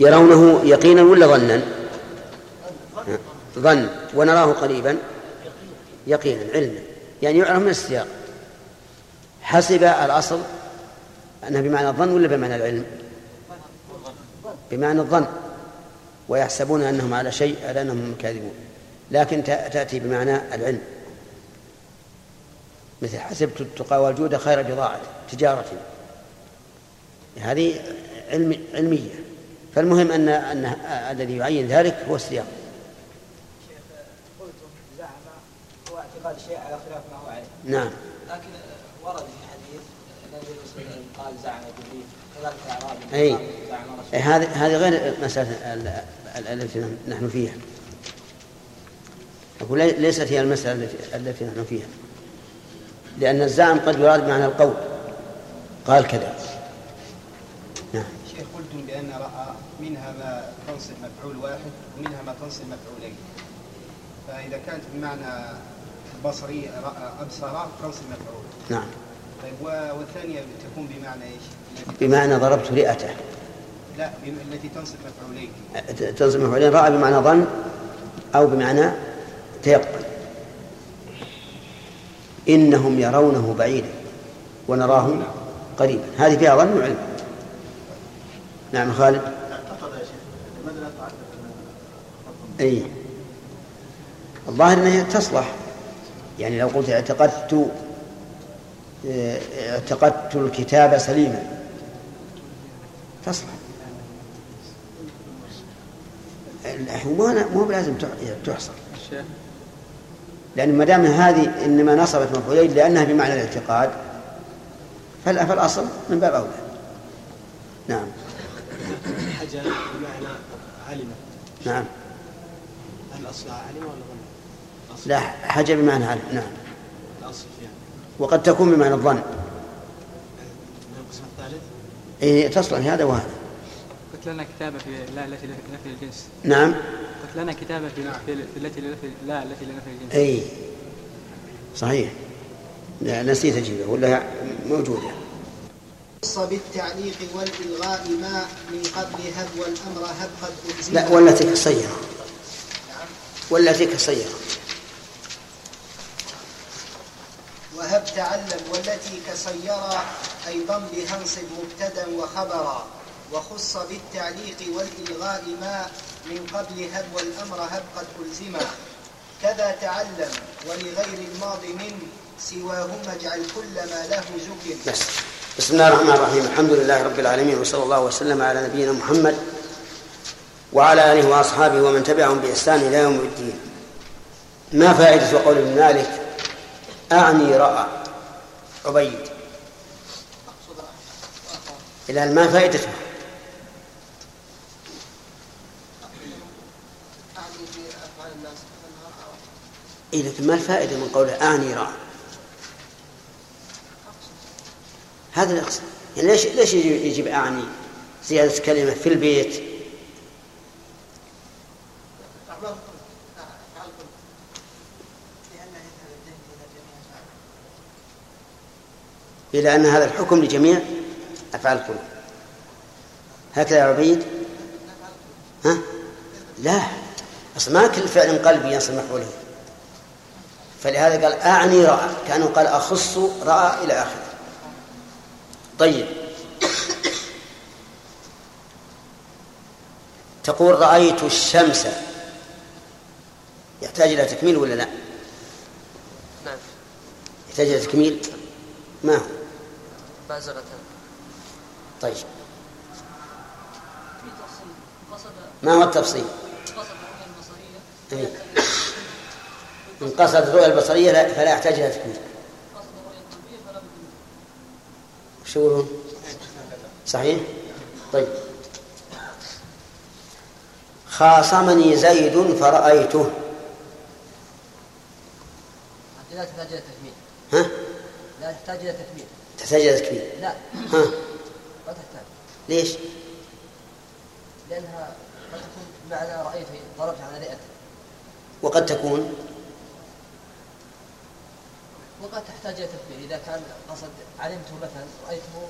يرونه يقينا ولا ظنا؟ ظن ونراه قريبا. يقينا علما. يعني يعرف من السياق. حسب الأصل أنه بمعنى الظن ولا بمعنى العلم؟ بمعنى الظن. ويحسبون أنهم على شيء على أنهم كاذبون. لكن تأتي بمعنى العلم. مثل حسبت التقى والجود خير بضاعة تجارة. هذه علم علمية. فالمهم أن أن الذي يعين ذلك هو السياق. هو اعتقاد الشيء على خلاف ما هو عليه نعم. لكن ورد في حديث النبي قال زعم جبريل كذلك اعرابي أي إيه، هذه هذه غير المسألة التي نحن فيها. أقول ليست هي المسألة التي التي نحن فيها. لأن الزعم قد يراد بمعنى القول. قال كذا. نعم. شيخ قلتم بأن رأى منها ما تنصب مفعول واحد ومنها ما تنصب مفعولين. فإذا كانت بمعنى بصري رأى أبصر تنصب مفعول. نعم. طيب والثانية تكون بمعنى إيش؟ بمعنى ضربت رئته. لا التي تنصب مفعولين. تنصب مفعولين رأى بمعنى ظن أو بمعنى تيقن. إنهم يرونه بعيدا ونراه قريبا. هذه فيها ظن وعلم. نعم خالد. اي الظاهر إنها تصلح. يعني لو قلت اعتقدت اعتقدت الكتاب سليما. تصلح. مو بلازم تحصر لأن ما دام هذه إنما نصبت مفعولين لأنها بمعنى الاعتقاد فالأصل من باب أولى. نعم. حجر بمعنى علم نعم. هل أصلها علم ولا ظن؟ لا حجر بمعنى علم نعم. الأصل فيها. وقد تكون بمعنى الظن. من القسم الثالث؟ إيه تصلح هذا وهذا. قلت لنا كتابة في لا التي لنفي الجنس. نعم. قلت لنا كتابة في, في, في التي لنفي لا التي لنفي الجنس. اي صحيح. لا نسيت اجيبه ولا موجودة. خص بالتعليق والإلغاء ما من قبل هب والأمر هب قد لا والتي كالسيارة والتي كالسيارة وهب تعلم والتي كسيرا أيضا بها انصب مبتدا وخبرا وخص بالتعليق والإلغاء ما من قبل هب والأمر هب قد ألزما كذا تعلم ولغير الماضي من سواهما اجعل كل ما له زكر. بس. بسم الله الرحمن الرحيم. الحمد لله رب العالمين وصلى الله وسلم على نبينا محمد وعلى آله وأصحابه ومن تبعهم بإحسان إلى يوم الدين. ما فائدة قول ابن مالك؟ أعني رأى. عبيد. إلى ما فائدته؟ إيه لكن ما الفائدة من قوله أعني رأى؟ هذا الأقصى. يعني ليش ليش يجيب أعني؟ زيادة كلمة في البيت. إلى أن هذا الحكم لجميع أفعال القلوب هكذا يا عبيد ها؟ لا أصلا ما كل فعل قلبي ينصب مفعوله فلهذا قال أعني رأى كأنه قال أخص رأى إلى آخره طيب تقول رأيت الشمس يحتاج إلى تكميل ولا لا؟ نعم يحتاج إلى تكميل؟ ما هو؟ بازغة. طيب. ما هو التفصيل؟ إيه. إن قصد الرؤية البصرية فلا يحتاج إلى تكميل. شو صحيح؟ طيب. خاصمني زيد فرأيته. لا تحتاج إلى تكميل. ها؟ لا تحتاج إلى تكميل. تحتاج إلى تكميل لا. ها. ما تحتاج. ليش؟ لأنها قد تكون بمعنى رأيته ضربت على رئته وقد تكون. وقد تحتاج إلى تكميل إذا كان قصد علمته مثلا رأيته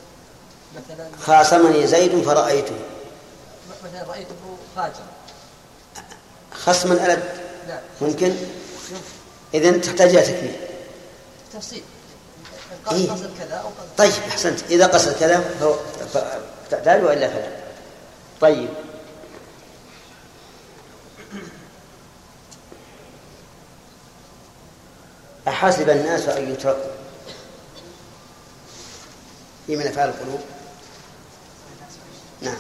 مثلا خاصمني زيد فرأيته. مثلا رأيته فاجر. خصما ألد نعم. ممكن؟ إذن تحتاج إلى تكميل تفصيل. إيه. قصد كذا أو قصد طيب أحسنت. إذا قصد كذا فهو تحتاج وإلا فلا؟ طيب. أحسب الناس أن يتركوا في من أفعال القلوب؟ نعم.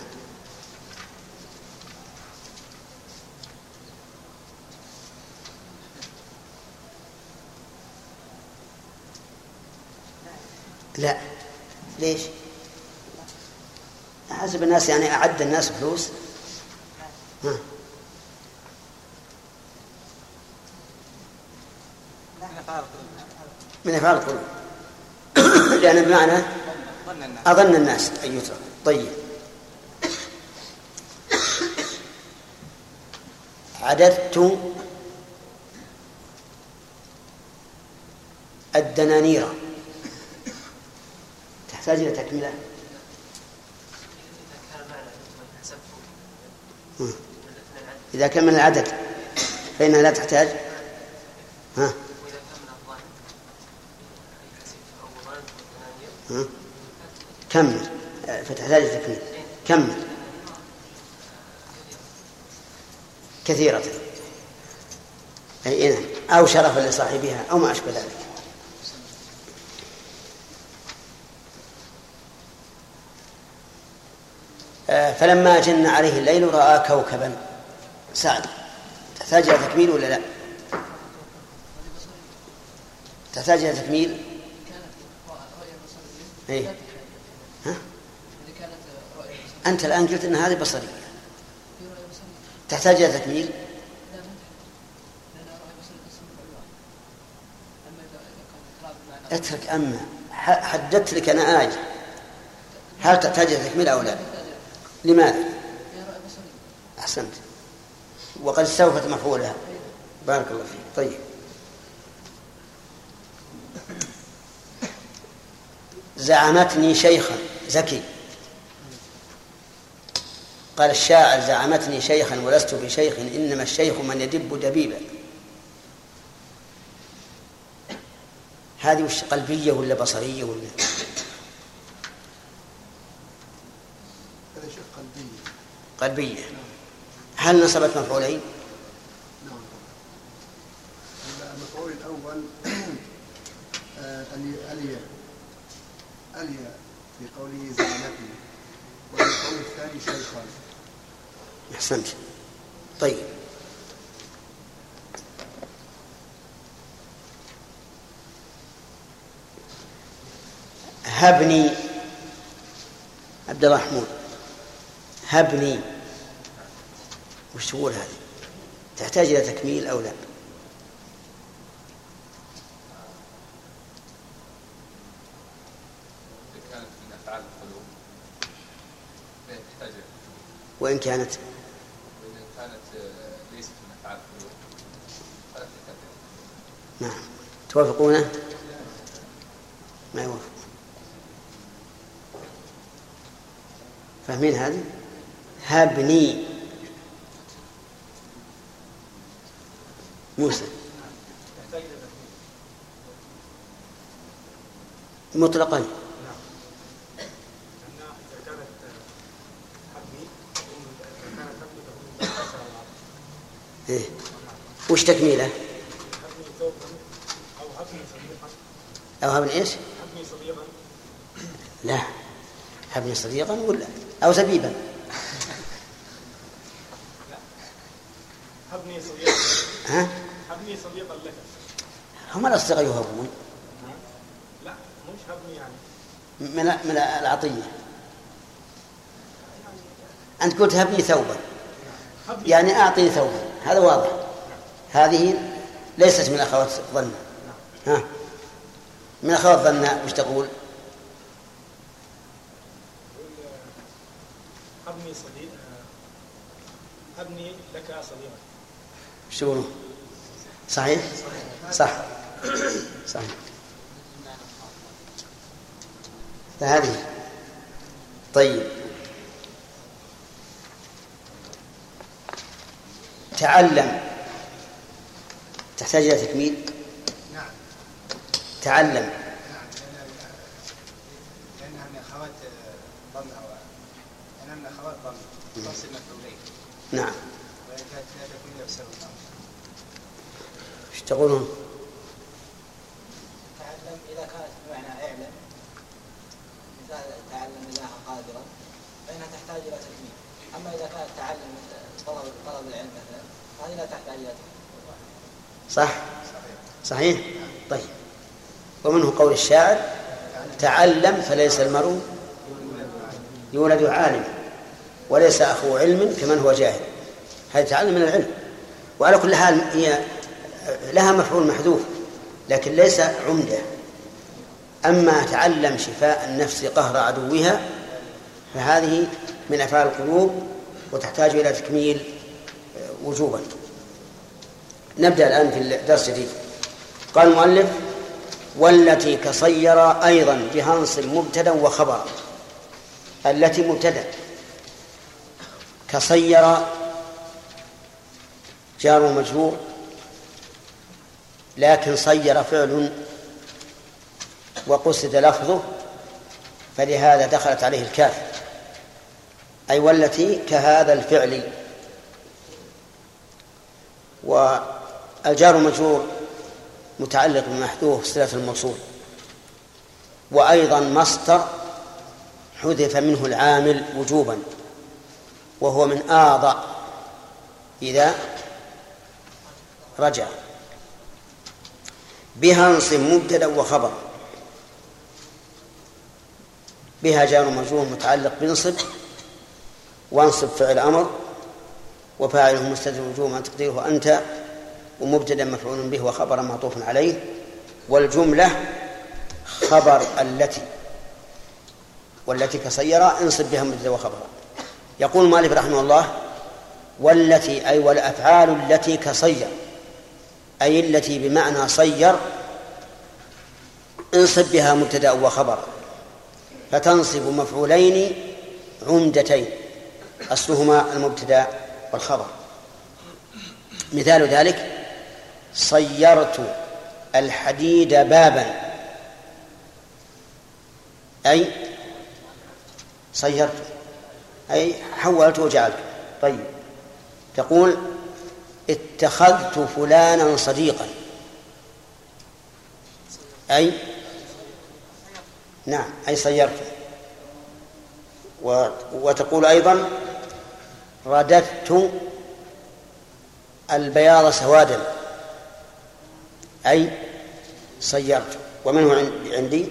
لا. ليش؟ حسب الناس يعني أعد الناس فلوس. ها. من أفعال القلوب. لأن بمعنى أظن الناس أن يترك. طيب. عددت الدنانير. تحتاج إلى تكملة. إذا كان من العدد. فإنها لا تحتاج؟ ها؟ ها؟ كمل فتحتاج تكميل كمل كثيرة. أي نعم. أو شرفا لصاحبها أو ما أشبه ذلك آه، فلما جن عليه الليل رأى كوكبا سعد تحتاج إلى تكميل ولا لا؟ تحتاج إلى تكميل؟ إيه؟ ها؟ أنت الآن قلت أن هذه بصرية تحتاج إلى تكميل؟ اترك أما حددت لك أنا آية هل تحتاج إلى تكميل أو لا؟ لماذا؟ أحسنت. وقد استوفت مفعولها. بارك الله فيك. طيب. زعمتني شيخا. زكي. قال الشاعر زعمتني شيخا ولست بشيخ إنما الشيخ من يدب دبيبا. هذه وش قلبية ولا بصرية ولا هذا شيء قلبي قلبية. هل نصبت مفعولين؟ نعم المفعول الأول آه، ألي ألي ألي في قوله زعمتني والقول الثاني شيخا أحسنت. طيب. هبني عبد الله محمود هبني وش تقول هذه؟ تحتاج إلى تكميل أو لا؟ إذا كانت وإن كانت ليست من أفعال القلوب نعم توافقونه؟ ما يوافق فاهمين هذه؟ هبني. موسى. مطلقا. إيه؟ وش تكميله؟ أو هبني إيش؟ لا. هبني صديقا ولا؟ أو زبيبا هبني صديقا ها؟ هبني صديقا لك هم الأصدقاء يهبون؟ لا مش هبني يعني. من من العطية. أنت قلت هبني ثوبا. يعني أعطني ثوبا. هذا واضح. هذه ليست من أخوات ظن. ها؟ من أخوات ظن وش تقول؟ هبني صديق هبني لك صديقا. تقولون صحيح؟ صح. صحيح. فهذه. طيب. تعلم. تحتاج إلى تكميل؟ نعم. تعلم. نعم لأن- لأنها من أخوات ضمة لأنها من أخوات ضمة تنصب مفعولين نعم. وإن كانت لا تكون بسبب الأمر إيش تقولون؟ تعلم إذا كانت بمعنى اعلم مثال تعلم الله قادرا فإنها تحتاج إلى تكميل أما إذا كانت تعلم مثل طلب طلب العلم مثلا هذه لا تحتاج إلى تكميل صح صحيح طيب ومنه قول الشاعر تعلم فليس المرء يولد عالما وليس أخو علم كمن هو جاهل. هذا تعلم من العلم. وعلى كل حال هي لها مفعول محذوف لكن ليس عمدة. أما تعلم شفاء النفس قهر عدوها فهذه من أفعال القلوب وتحتاج إلى تكميل آه، وجوبا. نبدأ الآن في الدرس الجديد. قال المؤلف والتي كصير أيضا بهنص مبتدأ وخبر. التي مبتدأ. كصير جار ومجرور. لكن صير فعل وقصد لفظه فلهذا دخلت عليه الكاف. أي والتي كهذا الفعل. والجار مجرور متعلق بمحذوف صلة الموصول. وأيضا مصدر حذف منه العامل وجوبا وهو من آضع إذا رجع. بها انصب مبتدأ وخبر. بها جار مجرور متعلق بنصب وانصب فعل أمر وفاعله مستتر وجوبا تقديره أنت. ومبتدا مفعول به وخبر معطوف عليه والجملة خبر التي والتي كصيرة انصب بها مبتدا وخبرا يقول مالك رحمه الله والتي أي والأفعال التي كصير أي التي بمعنى صير انصب بها مبتدأ وخبر. فتنصب مفعولين عمدتين أصلهما المبتدأ والخبر. مثال ذلك صيرت الحديد بابا. أي صيرت. أي حولت وجعلت. طيب. تقول اتخذت فلانا صديقا. أي نعم. أي صيرت. و وتقول أيضا رددت البياض سوادا. أي صيرت. ومنه عندي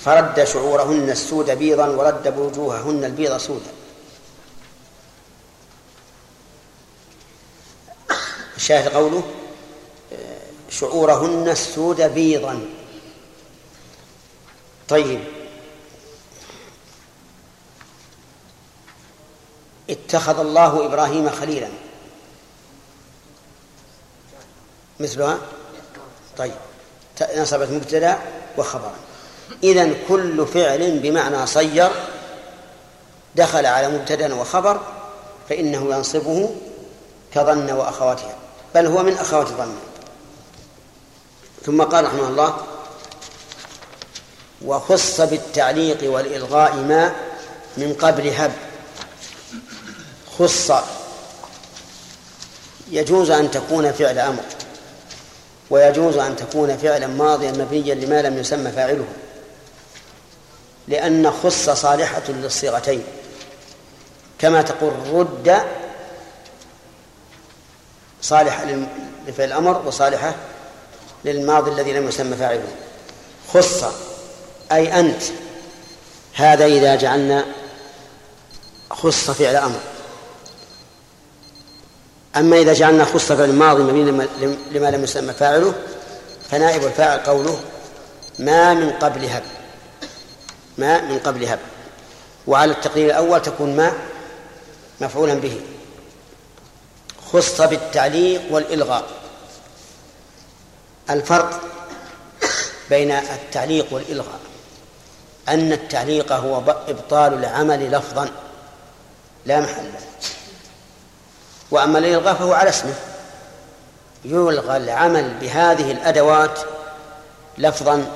فرد شعورهن السود بيضا ورد بوجوههن البيض سودا. الشاهد قوله شعورهن السود بيضا. طيب. اتخذ الله إبراهيم خليلا. مثلها طيب. نصبت مبتدا وخبرا اذا كل فعل بمعنى صير دخل على مبتدا وخبر فإنه ينصبه كظن وأخواتها. بل هو من أخوات ظن ثم قال رحمه الله وخص بالتعليق والإلغاء ما من قبل هب. خص. يجوز أن تكون فعل أمر. ويجوز أن تكون فعلا ماضيا مبنيا لما لم يسمى فاعله لأن خص صالحة للصيغتين. كما تقول رد صالحة لفعل الأمر وصالحة للماضي الذي لم يسمى فاعله. خص أي أنت هذا إذا جعلنا خص فعل أمر. أما إذا جعلنا خص فعل ماضي مبين لما لم يسمى فاعله فنائب الفاعل قوله ما من قبل هب. ما من قبل هب. وعلى التقدير الأول تكون ما مفعولا به. خص بالتعليق والإلغاء. الفرق بين التعليق والإلغاء. أن التعليق هو إبطال العمل لفظا. لا محل. له وأما الإلغاء فهو على اسمه. يلغى العمل بهذه الأدوات لفظا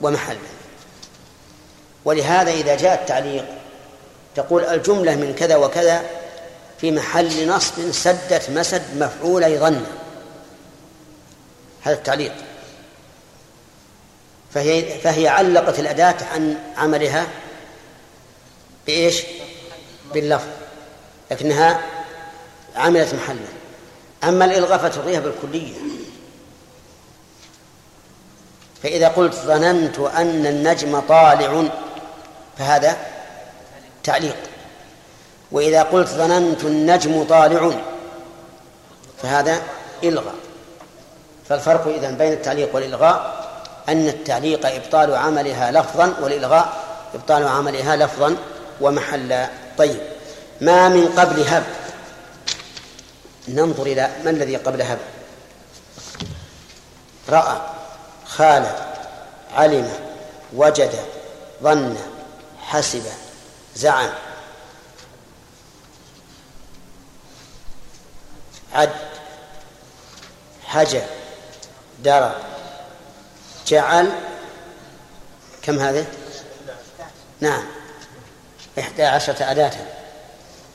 ومحلا. ولهذا إذا جاء التعليق تقول الجملة من كذا وكذا في محل نصب سدت مسد مفعولي ظن هذا التعليق. فهي فهي علقت الأداة عن عملها بإيش؟ باللفظ. لكنها عملت محله أما الإلغاء فتلغيها بالكلية. فإذا قلت ظننت أن النجم طالع فهذا تعليق. وإذا قلت ظننت النجم طالع فهذا إلغاء. فالفرق إذا بين التعليق والإلغاء أن التعليق إبطال عملها لفظا والإلغاء إبطال عملها لفظا ومحلا طيب ما من قبل هب؟ ننظر إلى ما الذي قبل هب رأى خالد علم وجد ظن حسب زعم. عد حجى درى. جعل كم هذه؟ نعم. إحدى عشرة أداة.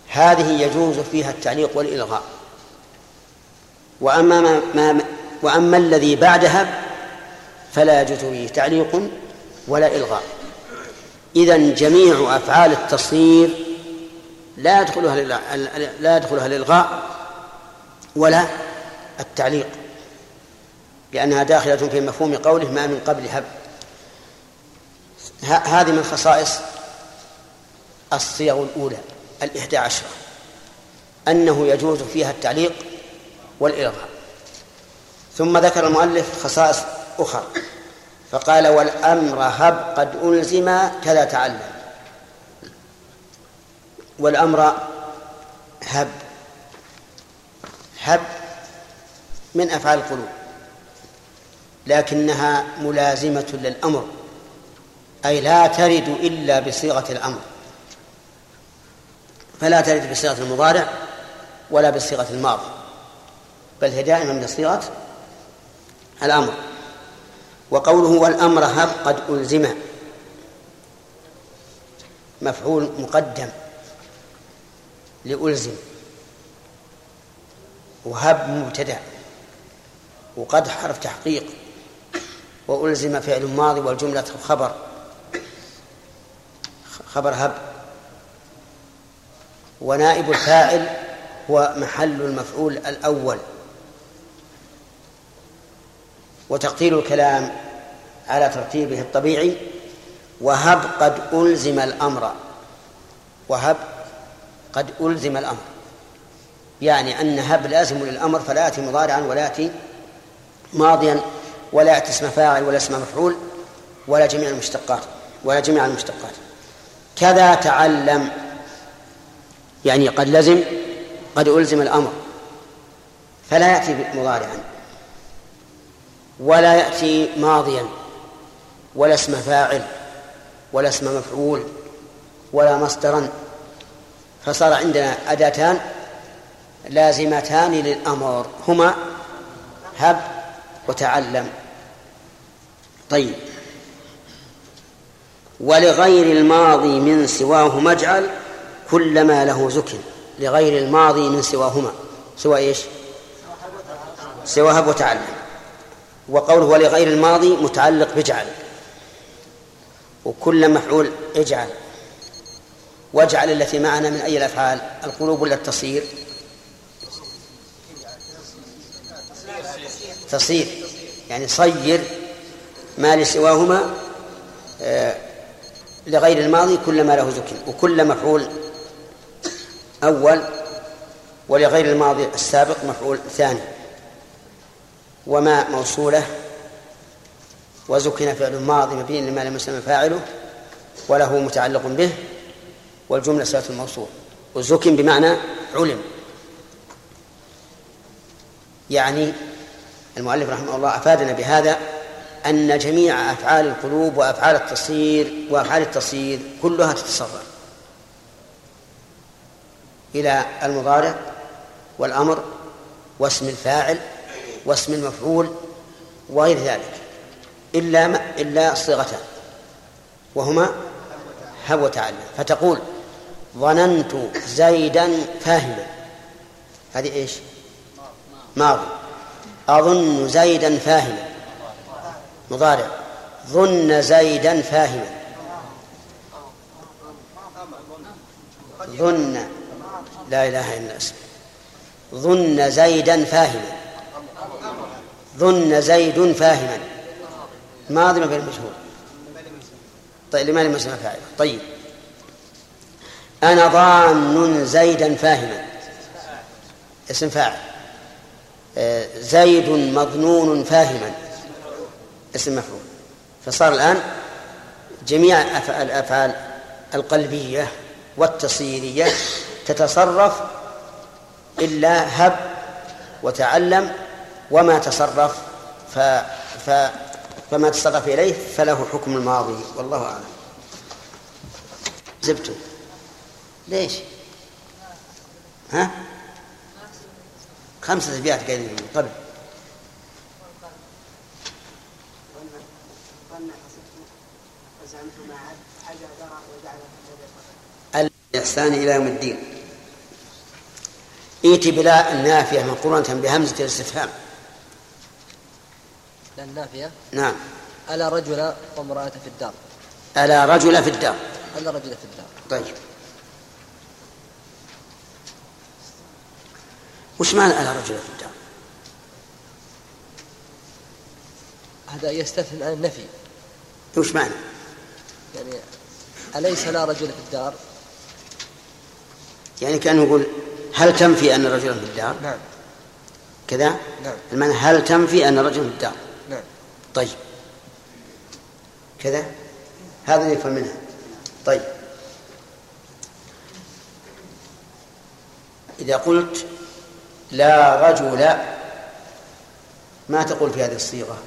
هذه يجوز فيها التعليق والإلغاء. وأما ما, ما وأما الذي بعدها فلا يجوز فيه تعليق ولا إلغاء. إذا جميع أفعال التصنيف لا يدخلها لا يدخلها الإلغاء ولا التعليق لأنها داخلة في مفهوم قوله ما من قبل هب. هذه من خصائص الصيغ الأولى الإحدى عشرة أنه يجوز فيها التعليق والإلغاء ثم ذكر المؤلف خصائص أخرى فقال والأمر هب قد ألزم كذا تعلم. والأمر هب هب من أفعال القلوب لكنها ملازمة للأمر أي لا ترد إلا بصيغة الأمر. فلا ترد بصيغة المضارع ولا بصيغة الماضي. بل هي دائما بصيغة الأمر. وقوله والأمر هب قد ألزم. مفعول مقدم لألزم. وهب مبتدأ. وقد حرف تحقيق. وألزم فعل ماضي والجملة خبر. خبر هب. ونائب الفاعل هو محل المفعول الأول. وتقدير الكلام على ترتيبه الطبيعي وهب قد ألزم الأمر. وهب قد ألزم الأمر. يعني أن هب لازم للأمر فلا يأتي مضارعا ولا يأتي ماضيا ولا يأتي اسم فاعل ولا اسم مفعول ولا جميع المشتقات ولا جميع المشتقات. كذا تعلم. يعني قد لزم قد ألزم الأمر. فلا يأتي مضارعا. ولا يأتي ماضيا ولا اسم فاعل ولا اسم مفعول ولا مصدرا. فصار عندنا أداتان لازمتان للأمر هما هب وتعلم. طيب. ولغير الماضي من سواهما اجعل كل ما له زكن لغير الماضي من سواهما. سوى إيش؟ سوى هب وتعلم. وقوله ولغير الماضي متعلق باجعل وكل مفعول اجعل. واجعل التي معنا من أي الأفعال؟ القلوب ولا التصير؟ تصير. يعني صير ما لسواهما آه، لغير الماضي كل ما له زكن وكل مفعول أول ولغير الماضي السابق مفعول ثاني. وما موصولة وزكن فعل ماضي مبين لما لم يسمى فاعله وله متعلق به والجملة صلة الموصول. وزكن بمعنى علم. يعني المؤلف رحمه الله أفادنا بهذا أن جميع أفعال القلوب وأفعال التصير وأفعال التصير كلها تتصرف. إلى المضارع والأمر واسم الفاعل واسم المفعول وغير ذلك إلا ما إلا صيغتان وهما هب وتعلم. فتقول ظننت زيدا فاهما. هذه إيش؟ ماضي. أظن زيدا فاهما. مضارع. ظن زيدا فاهما. ظن. لا إله إلا اسم ظن زيدا فاهما. ظن زيد فاهما. ماضي ما بين المجهول. طيب لماذا مسمى فاعل؟ طيب. أنا ظان زيدا فاهما. اسم فاعل. آه، زيد مظنون فاهما. اسم مفعول. فصار الآن جميع الأفعال القلبية والتصيرية تتصرف إلا هب وتعلم وما تصرف ف... ف... فما تصرف إليه فله حكم الماضي والله أعلم. زبتم ليش؟ ها؟ خمسة أبيات قايلين من قبل. الإحسان إلى يوم الدين. إيت بلا النافية مقرونة بهمزة الاستفهام. لا النافية نعم. ألا رجل وامرأة في الدار؟ ألا رجل في الدار. ألا رجل في الدار. طيب. وش معنى ألا رجل في الدار؟ هذا يستثنى عن النفي. وش معنى؟ يعني أليس لا رجل في الدار؟ يعني كأنه يقول هل تنفي أن رجلا في الدار؟ نعم. كذا؟ نعم. المعنى هل تنفي أن رجلا في الدار. طيب. كذا؟ هذا يفهم منها. طيب. إذا قلت لا رجل ما تقول في هذه الصيغة؟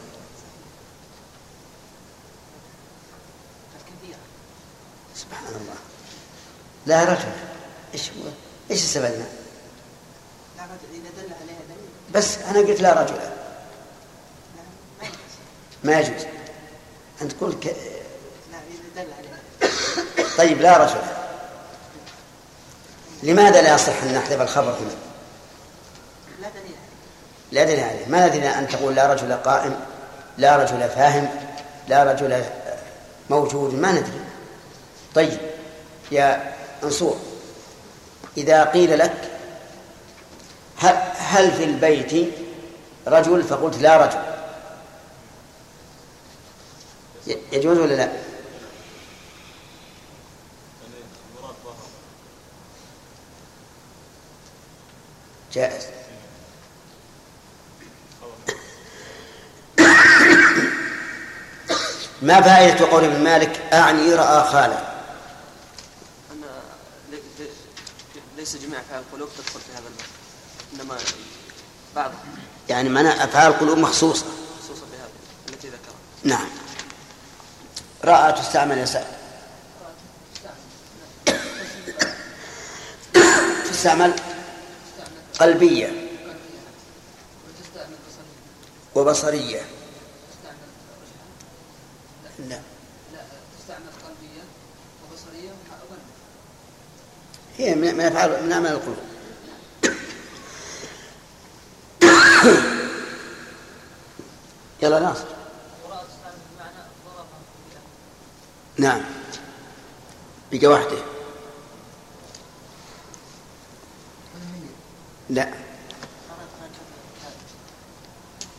سبحان الله. لا رجل. إيش هو؟ إيش استفدنا؟ لا رجل إذا دل عليها دليل. بس أنا قلت لا رجل. ما يجوز. أنت تقول ك... طيب لا رجل. لماذا لا يصح أن نحذف الخبر هنا؟ لا دليل عليه. دليل ما ندري أن تقول لا رجل قائم لا رجل فاهم لا رجل موجود؟ ما ندري. طيب يا منصور إذا قيل لك هل, في البيت رجل؟ فقلت لا رجل. يجوز ولا لا؟ جائز. ما فائدة قول ابن مالك؟ أعني رأى خاله ليس جميع أفعال القلوب تدخل في هذا الباب إنما بعضها يعني معنى أفعال القلوب مخصوصة. خصوصا بهذا التي ذكرها. نعم. رأى تستعمل يا سعد. تستعمل قلبية وبصرية. لا. هي من أفعال من أعمال القلوب. يلا ناصر. نعم. بقى وحده لا.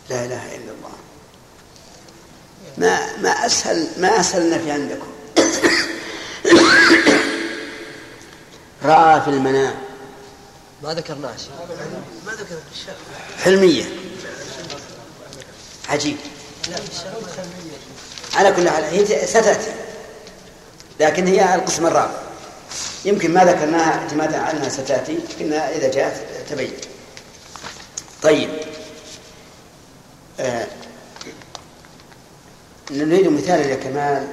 لا إله إلا الله. ما ما أسهل ما اسهل النفي عندكم. رأى في المنام. ما ذكرناش ما ذكر حلمية. عجيب. على كل حال هي ستأتي. لكن هي القسم الرابع. يمكن ما ذكرناها اعتمادا على انها ستأتي لكنها إذا جاءت تبين. طيب. آه نريد مثالا يا كمال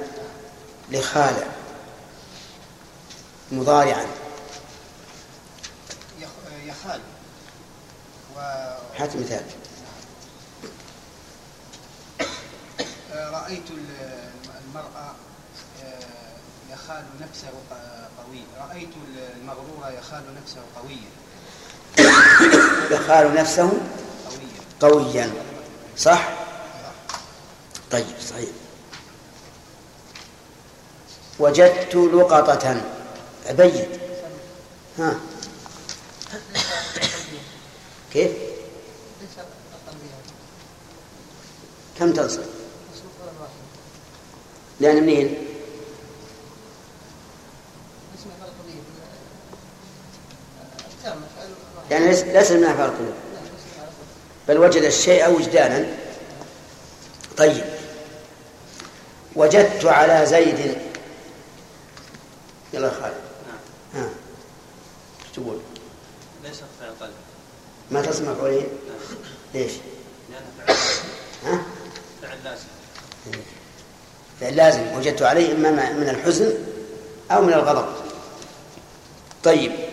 لخالع مضارعا يخ- يخال و... هات مثال. آه، رأيت ال- المرأة آه، يخال نفسه قوي. رأيت المغرور يخال نفسه قويا. يخال نفسه قويا. قويا صح؟ طيب صحيح. وجدت لقطة. أبين ها. كيف؟ كم تنصب؟ لأن منين؟ يعني ليس ليس من أفعال القلوب. بل وجد الشيء وجدانا. طيب. وجدت على زيد. يلا يا خالد. ها. إيش تقول؟ ليس فعل قلب ما تسمع قولي ليش؟ لأنه فعل ها؟ فعل لازم. فعل لازم. وجدت عليه إما من الحزن أو من الغضب. طيب.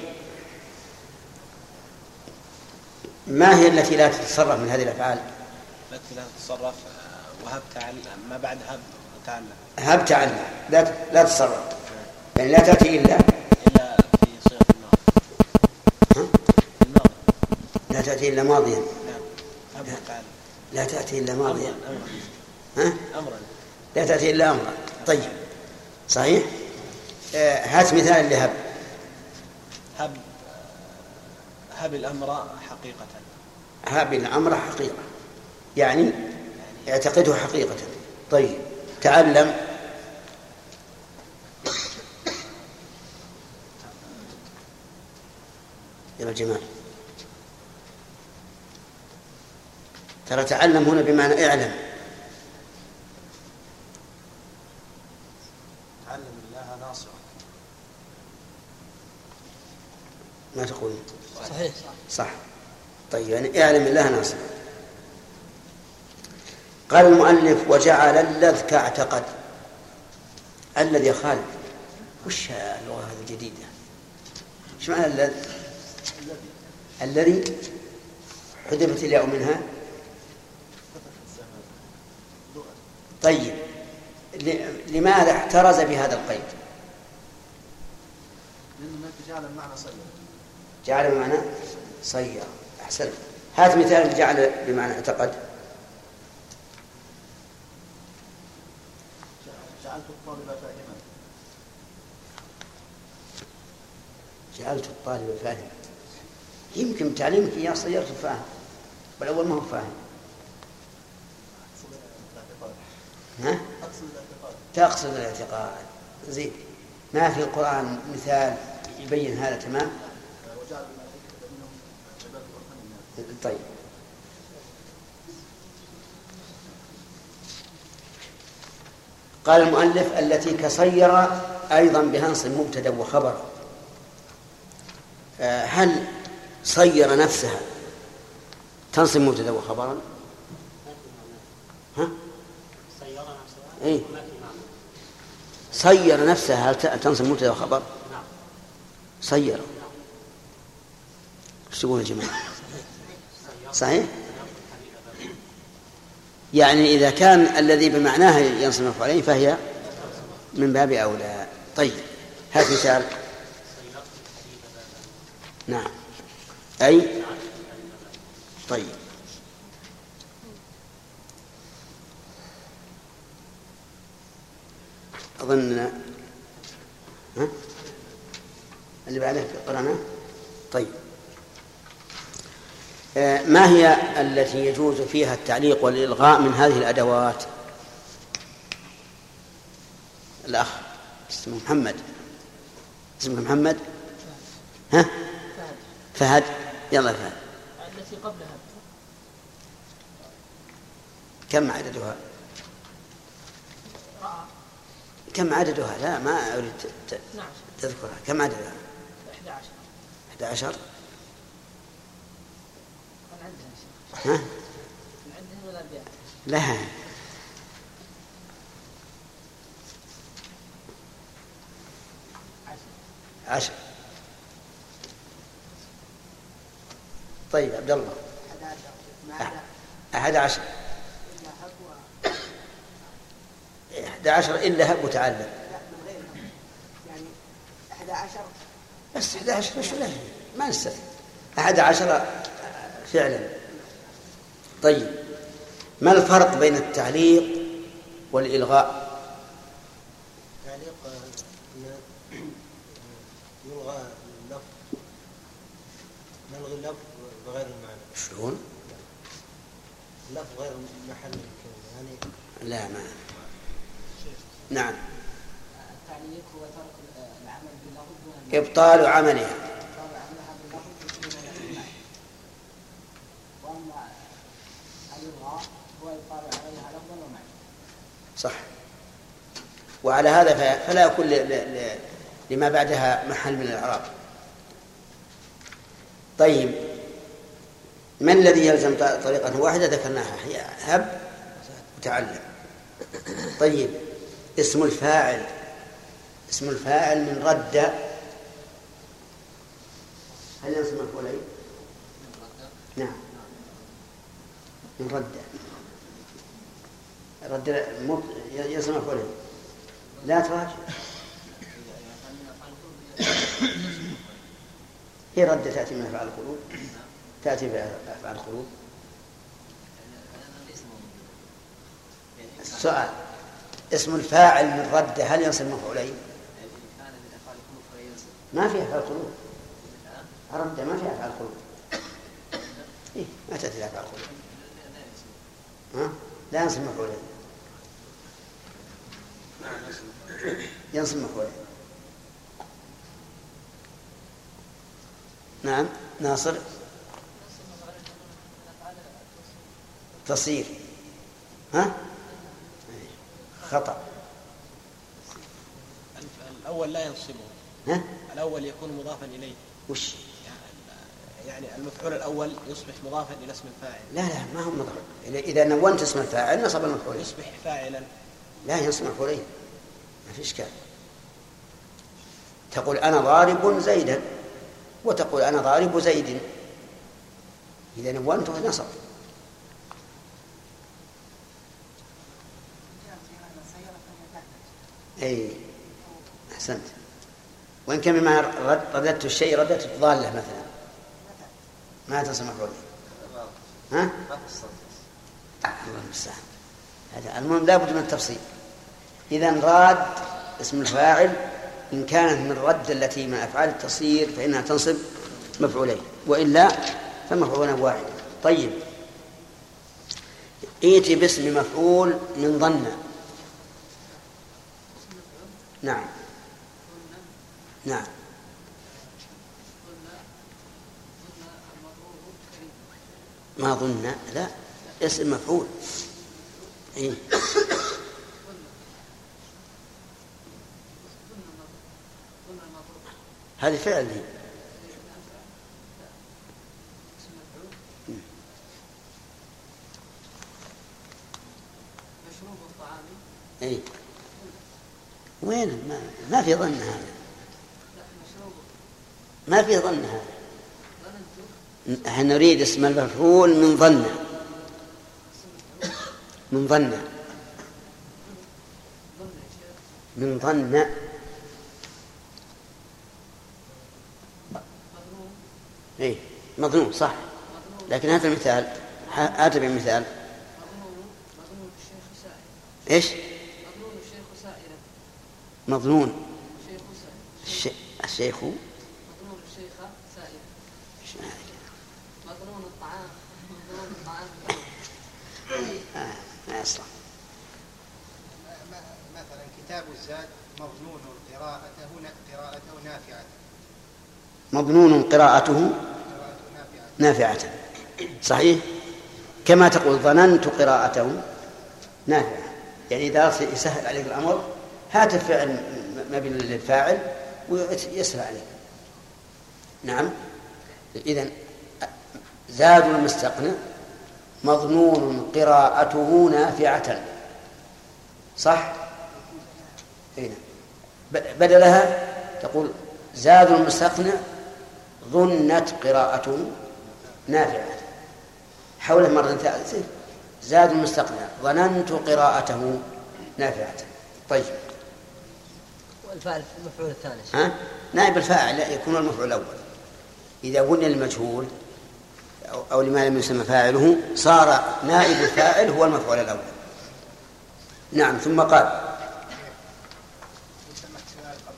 ما هي التي لا تتصرف من هذه الأفعال؟ التي لا تتصرف آه، وهب تعلم ما بعد هب تعلم. هب تعلم لا لا تتصرف. يعني لا تأتي إلا؟ إلا في صيغة الماضي. ها؟ الماضي. لا تأتي إلا ماضيا. نعم. تعلم. لا تأتي إلا ماضيا. ها؟ امرا. لا تأتي إلا امرا. طيب. صحيح؟ آه، هات مثال لهب. هب هب الأمر حقيقة. هاب الأمر حقيقة. يعني يعتقده حقيقة. طيب تعلم. يا جمال ترى تعلم هنا بمعنى اعلم. تعلم الله ناصرا ما تقول؟ صحيح. صح. طيب يعني اعلم الله ناصر. قال المؤلف وجعل اللذ كاعتقد الذي يا خالد وش اللغة هذه الجديدة؟ إيش معنى اللذ الذي حذفت الياء منها؟ طيب ل- لماذا احترز بهذا القيد؟ لأنه جعل بمعنى صيغه جعل بمعنى صير احسنت هات مثال جعل بمعنى اعتقد. جعلت الطالب فاهما. جعلت الطالب فاهما. يمكن تعليمك اياه صيرته فاهم والاول ما هو فاهم. ها؟ تقصد الاعتقاد. زين. ما في القرآن مثال يبين هذا تمام؟ طيب. قال المؤلف التي كصير أيضا بهنص مبتدأ وخبر. آه، هل صير نفسها تنصب مبتدأ وخبرا؟ ها؟ اي صير نفسها هل تنصب مبتدأ وخبر صير. إيش تقول يا جماعة. صحيح؟ يعني إذا كان الذي بمعناها ينصب مفعولين فهي من باب أولى. طيب هات مثال. نعم. أي؟ طيب. أظن ها؟ اللي بعده قرأنا طيب. ما هي التي يجوز فيها التعليق والإلغاء من هذه الأدوات؟ الأخ اسمه محمد. اسمك محمد؟ ها؟ فهد. يلا فهد. التي قبلها. كم عددها؟ كم عددها؟ لا ما أريد 12 تذكرها. كم عددها؟ 11 11 من عندها يا شيخ ها لا. عشر. طيب عبد الله. أحد عشر. أحد عشر إلا هب وتعلم يعني 11 بس 11 وش له ما نستثني أحد عشر فعلا. طيب ما الفرق بين التعليق والإلغاء؟ تعليق أن يلغى اللفظ. نلغي اللفظ بغير المعنى. شلون؟ اللفظ غير محل الكلمة يعني لا ما نعم. التعليق هو ترك العمل باللفظ إبطال عملها إبطال عملها باللفظ دون المعنى وأما الإلغاء هو إبطال عليها لفظا ومعنى صح وعلى هذا ف- فلا يكون ل- ل- ل- لما بعدها محل من الإعراب. طيب ما الذي يلزم طريقة واحدة؟ ذكرناها هي هب وتعلم طيب اسم الفاعل اسم الفاعل من رد هل ينصب مفعولين؟ نعم من رد رد مط- ينصب مفعولين لا تراجع. هي رد تأتي من أفعال القلوب. تأتي بأفعال القلوب. السؤال اسم الفاعل من رد هل ينصب مفعولين؟ ما في أفعال قلوب رد ما في أفعال قلوب إيه ما تأتي أفعال قلوب ها؟ لا ينصب مفعولين. ينصب مفعولين نعم ناصر. تصير. ها؟ خطأ. الأول لا ينصبه. ها؟ الأول يكون مضافا إليه. وش؟ يعني المفعول الأول يصبح مضافا إلى اسم الفاعل. لا لا ما هو مضر إذا نونت اسم الفاعل نصب المفعولين يصبح فاعلا. لا ينصب مفعولين ما في إشكال تقول أنا ضارب زيدا وتقول أنا ضارب زيد. إذا نونته نصب. أي أحسنت. وإن كان بما رد رددت الشيء رددت ضالة مثلا. ما تنصب مفعولين ها؟ آه، الله المستعان. هذا المهم لابد من التفصيل. إذا راد اسم الفاعل إن كانت من الرد التي من أفعال التصير فإنها تنصب مفعولين وإلا فمفعولا واحد. طيب. ائتي باسم مفعول من ظن. نعم. نعم. ما ظن لا اسم مفعول. إيه؟ هذه فعل هي. اي وين؟ ما, ما في ظن هذا. ما في ظن هذا. نريد اسم المفعول من ظن. من ظن. من ظن. اي مظنون صح. لكن هذا المثال هات بمثال. مظنون الشيخ سائل إيش؟ مظنون الشيخ سائلا مظنون الشيخ. الشيخ مظنون الشيخ سائلا مظنون الطعام مظنون الطعام آه. ما يصلح مثلا كتاب الزاد مظنون قراءته قراءته نافعة. مظنون قراءته نافعة. صحيح؟ كما تقول ظننت قراءته نافعة. يعني إذا يسهل عليك الأمر هات الفعل مبني للفاعل ويسهل عليك. نعم. إذا زاد المستقنع مظنون قراءته نافعة. صح؟ هنا بدلها تقول زاد المستقنع ظنت قراءته نافعة. حوله مرة ثالثة زاد مستقبلا ظننت قراءته نافعة. طيب. والفاعل المفعول الثاني. ها؟ نائب الفاعل يكون المفعول الأول. إذا بني المجهول أو لما لم يسمى فاعله صار نائب الفاعل هو المفعول الأول. نعم ثم قال إن سمحت سؤال قبل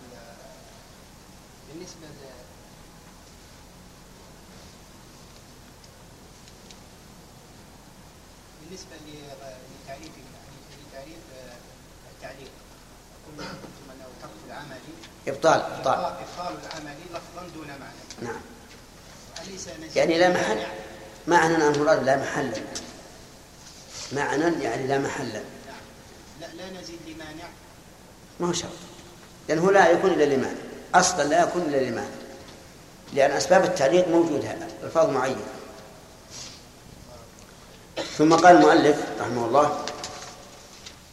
بالنسبة ل- بالنسبة ل- لتعريف لتعريف آه، التعليق قلنا قلتم أنه ترك العمل إبطال إبطال إبطال العمل لفظا دون معنى. نعم. يعني لا محل؟ معنى أن المراد لا محل. معنى يعني لا محل. لا لا نزيد لمانع. ما هو شرط. لأنه لا يكون إلا لمعنى أصلا لا يكون إلا لمعنى لأن أسباب التعليق موجودة ألفاظ معينة. ثم قال المؤلف رحمه الله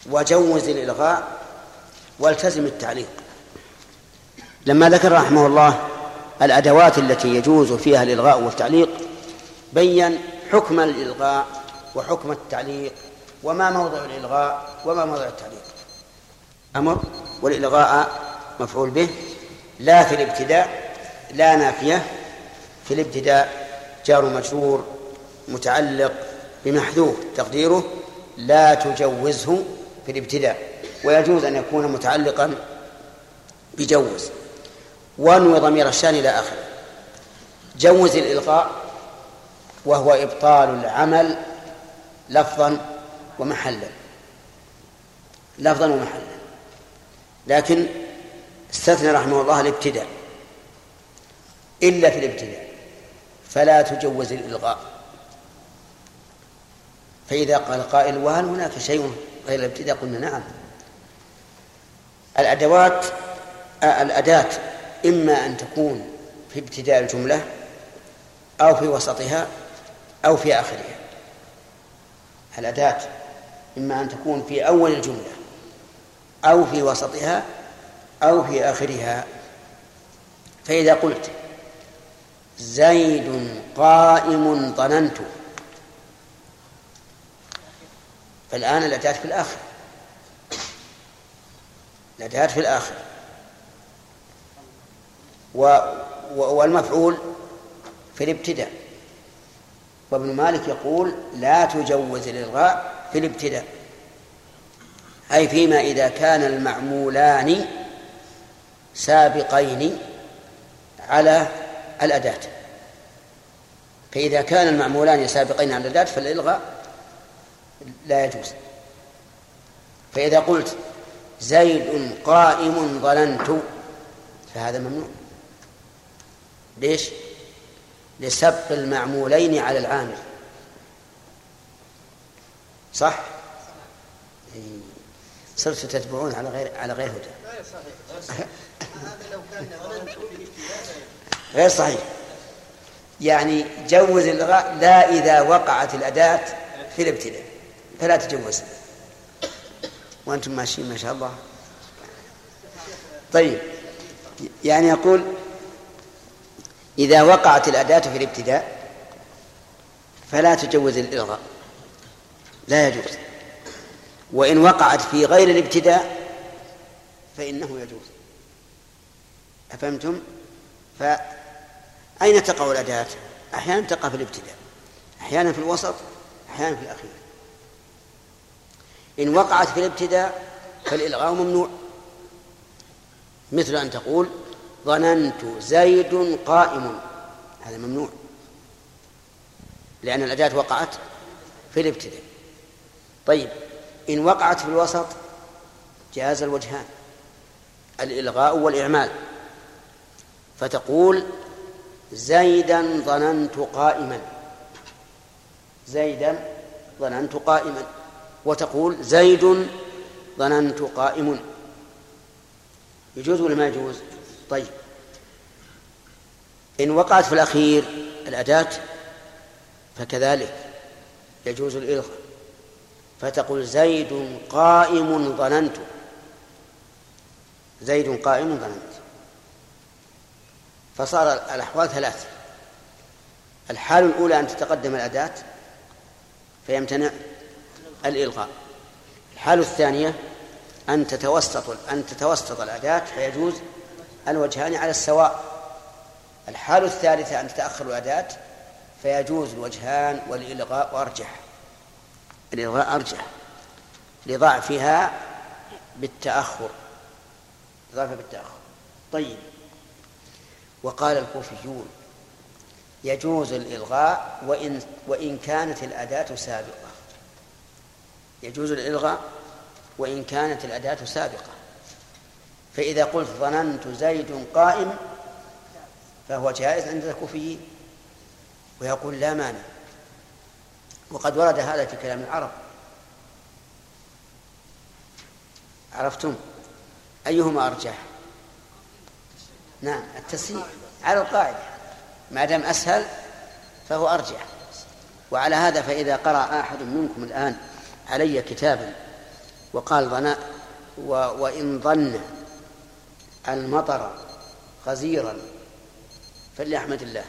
وجوز الإلغاء والتزم التعليق. لما ذكر رحمه الله الأدوات التي يجوز فيها الإلغاء والتعليق بين حكم الإلغاء وحكم التعليق وما موضع الإلغاء وما موضع التعليق. أمر والإلغاء مفعول به لا في الابتداء لا نافية. في الابتداء جار مجرور متعلق بمحذوف تقديره لا تجوزه في الابتداء ويجوز أن يكون متعلقا بجوز. وانوي ضمير الشأن إلى آخره. جوز الإلغاء وهو إبطال العمل لفظا ومحلا. لفظا ومحلا. لكن استثنى رحمه الله الابتداء. إلا في الابتداء فلا تجوز الإلغاء فإذا قال قائل وهل هناك شيء غير الابتداء؟ قلنا نعم. الأدوات الأداة إما أن تكون في ابتداء الجملة أو في وسطها أو في آخرها. الأداة إما أن تكون في أول الجملة أو في وسطها أو في آخرها. فإذا قلت زيد قائم ظننت فالآن الأداة في الآخر. الأداة في الآخر. و والمفعول في الابتداء. وابن مالك يقول لا تجوز الإلغاء في الابتداء أي فيما إذا كان المعمولان سابقين على الأداة. فإذا كان المعمولان سابقين على الأداة فالإلغاء لا يجوز. فإذا قلت زيد قائم ظننت فهذا ممنوع. ليش؟ لسبق المعمولين على العامل. صح؟ صرتوا تتبعون على غير على غير هدى. غير صحيح. يعني جوز الإلغاء لا إذا وقعت الأداة في الابتداء فلا تجوز. وأنتم ماشيين ما شاء الله. طيب. يعني يقول إذا وقعت الأداة في الابتداء فلا تجوز الإلغاء. لا يجوز. وإن وقعت في غير الابتداء فإنه يجوز. أفهمتم؟ فأين تقع الأداة؟ أحيانا تقع في الابتداء. أحيانا في الوسط أحيانا في الأخير. إن وقعت في الابتداء فالإلغاء ممنوع. مثل أن تقول ظننت زيد قائم. هذا ممنوع. لأن الأداة وقعت في الابتداء. طيب إن وقعت في الوسط جاز الوجهان الإلغاء والإعمال. فتقول زيدا ظننت قائما. زيدا ظننت قائما. وتقول زيد ظننت قائم. يجوز ولا ما يجوز؟ طيب. إن وقعت في الأخير الأداة فكذلك يجوز الإلغاء. فتقول زيد قائم ظننت. زيد قائم ظننت. فصار الأحوال ثلاث الحال الأولى أن تتقدم الأداة فيمتنع الإلغاء. الحالة الثانية أن تتوسط أن تتوسط الأداة فيجوز الوجهان على السواء. الحالة الثالثة أن تتأخر الأداة فيجوز الوجهان والإلغاء أرجح الإلغاء أرجح. لضعفها بالتأخر. ضعفها بالتأخر. طيب. وقال الكوفيون يجوز الإلغاء وإن وإن كانت الأداة سابقة. يجوز الإلغاء وإن كانت الأداة سابقة. فإذا قلت ظننت زيد قائم فهو جائز عند الكوفيين ويقول لا مانع. وقد ورد هذا في كلام العرب. عرفتم؟ أيهما أرجح؟ نعم التسهيل على القاعدة. ما دام أسهل فهو أرجح. وعلى هذا فإذا قرأ أحد منكم الآن علي كتابا وقال ظنا وإن ظن المطر غزيرا فليحمد الله.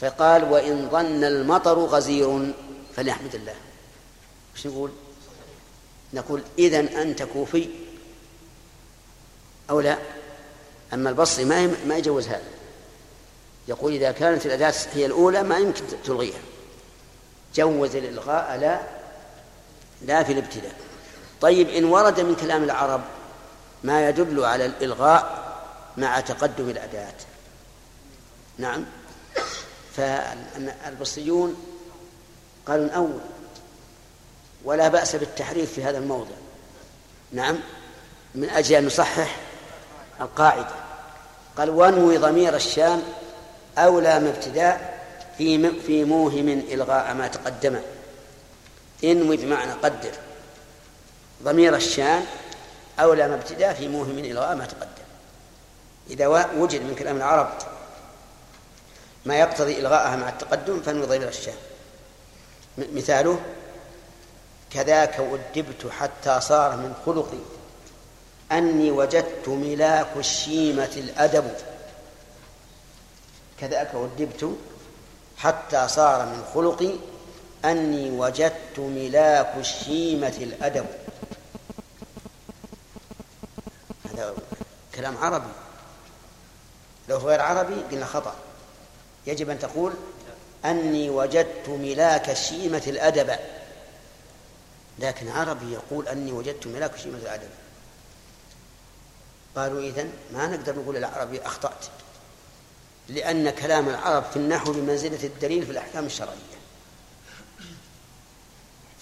فقال وإن ظن المطر غزير فليحمد الله. وش نقول؟ نقول إذن أنت كوفي أو لا؟ أما البصري ما ما يجوز هذا. يقول إذا كانت الأداة هي الأولى ما يمكن تلغيها. جوز الإلغاء لا لا في الابتداء. طيب إن ورد من كلام العرب ما يدل على الإلغاء مع تقدم الأداة. نعم. فالبصريون قالوا الأول ولا بأس بالتحريف في هذا الموضع. نعم. من أجل أن نصحح القاعدة. قال وانوي ضمير الشام أولى من ابتداء في في موهم إلغاء ما تقدم. انوي بمعنى قدر. ضمير الشان أولى ما ابتداء في موهم إلغاء ما تقدم. إذا وجد من كلام العرب ما يقتضي إلغاءها مع التقدم فانوي ضمير الشان مثاله كذاك أدبت حتى صار من خلقي أني وجدت ملاك الشيمة الأدب. كذاك أدبت حتى صار من خلقي أني وجدت ملاك الشيمة الأدب. هذا كلام عربي. لو غير عربي قلنا خطأ. يجب أن تقول أني وجدت ملاك الشيمة الأدب. لكن عربي يقول أني وجدت ملاك الشيمة الأدب. قالوا إذن ما نقدر نقول العربي أخطأت لأن كلام العرب في النحو بمنزلة الدليل في الأحكام الشرعية.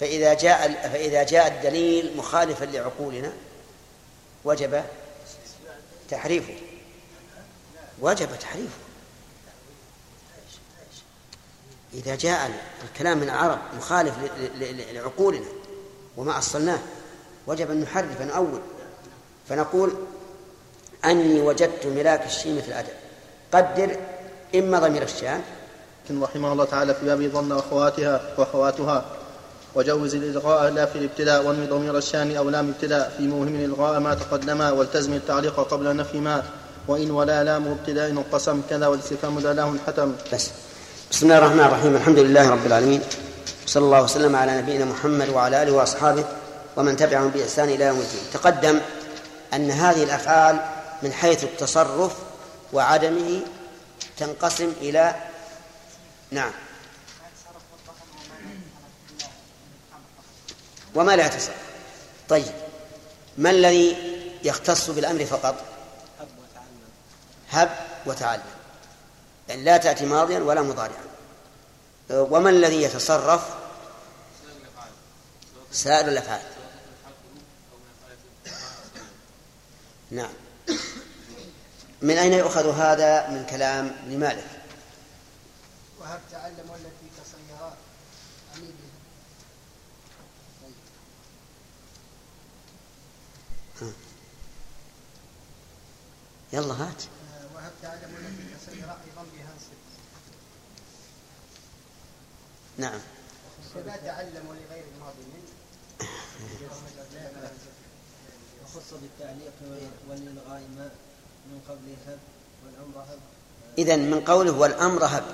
فإذا جاء فإذا جاء الدليل مخالفا لعقولنا وجب تحريفه. وجب تحريفه. إذا جاء الكلام من العرب مخالف لعقولنا وما أصلناه وجب أن نحرف نؤول. فنقول أني وجدت ملاك الشيمة في الأدب. قدر إما ضمير الشام. رحمه الله تعالى في باب ظن أخواتها وأخواتها وجوز الإلغاء لا في الابتداء وانوي ضمير الشان أو لام ابتداء. في موهم الإلغاء ما تقدم والتزم التعليق قبل نفي ما. وإن ولا لام ابتداء انقسم كذا والاستفهام لا له حتم. بس. بسم الله الرحمن الرحيم. الحمد لله رب العالمين. صلى الله وسلم على نبينا محمد وعلى آله وأصحابه ومن تبعهم بإحسان إلى يوم الدين. تقدم أن هذه الأفعال من حيث التصرف وعدمه تنقسم إلى نعم. وما لا يتصرف طيب ما الذي يختص بالأمر فقط؟ هب وتعلم. لا تأتي ماضيا ولا مضارعا. وما الذي يتصرف؟ سائر الأفعال نعم. من أين يؤخذ هذا من كلام ابن مالك وهب تعلم والتي كسيرات عميد يلا هات. وهب تعلم والتي كسيرات أيضا بهنصب نعم. كذا تعلم ولغير الماضي من وخص بالتعليق والإلغاء ما من قبل هب والأمر هب. إذن من قوله والأمر هب.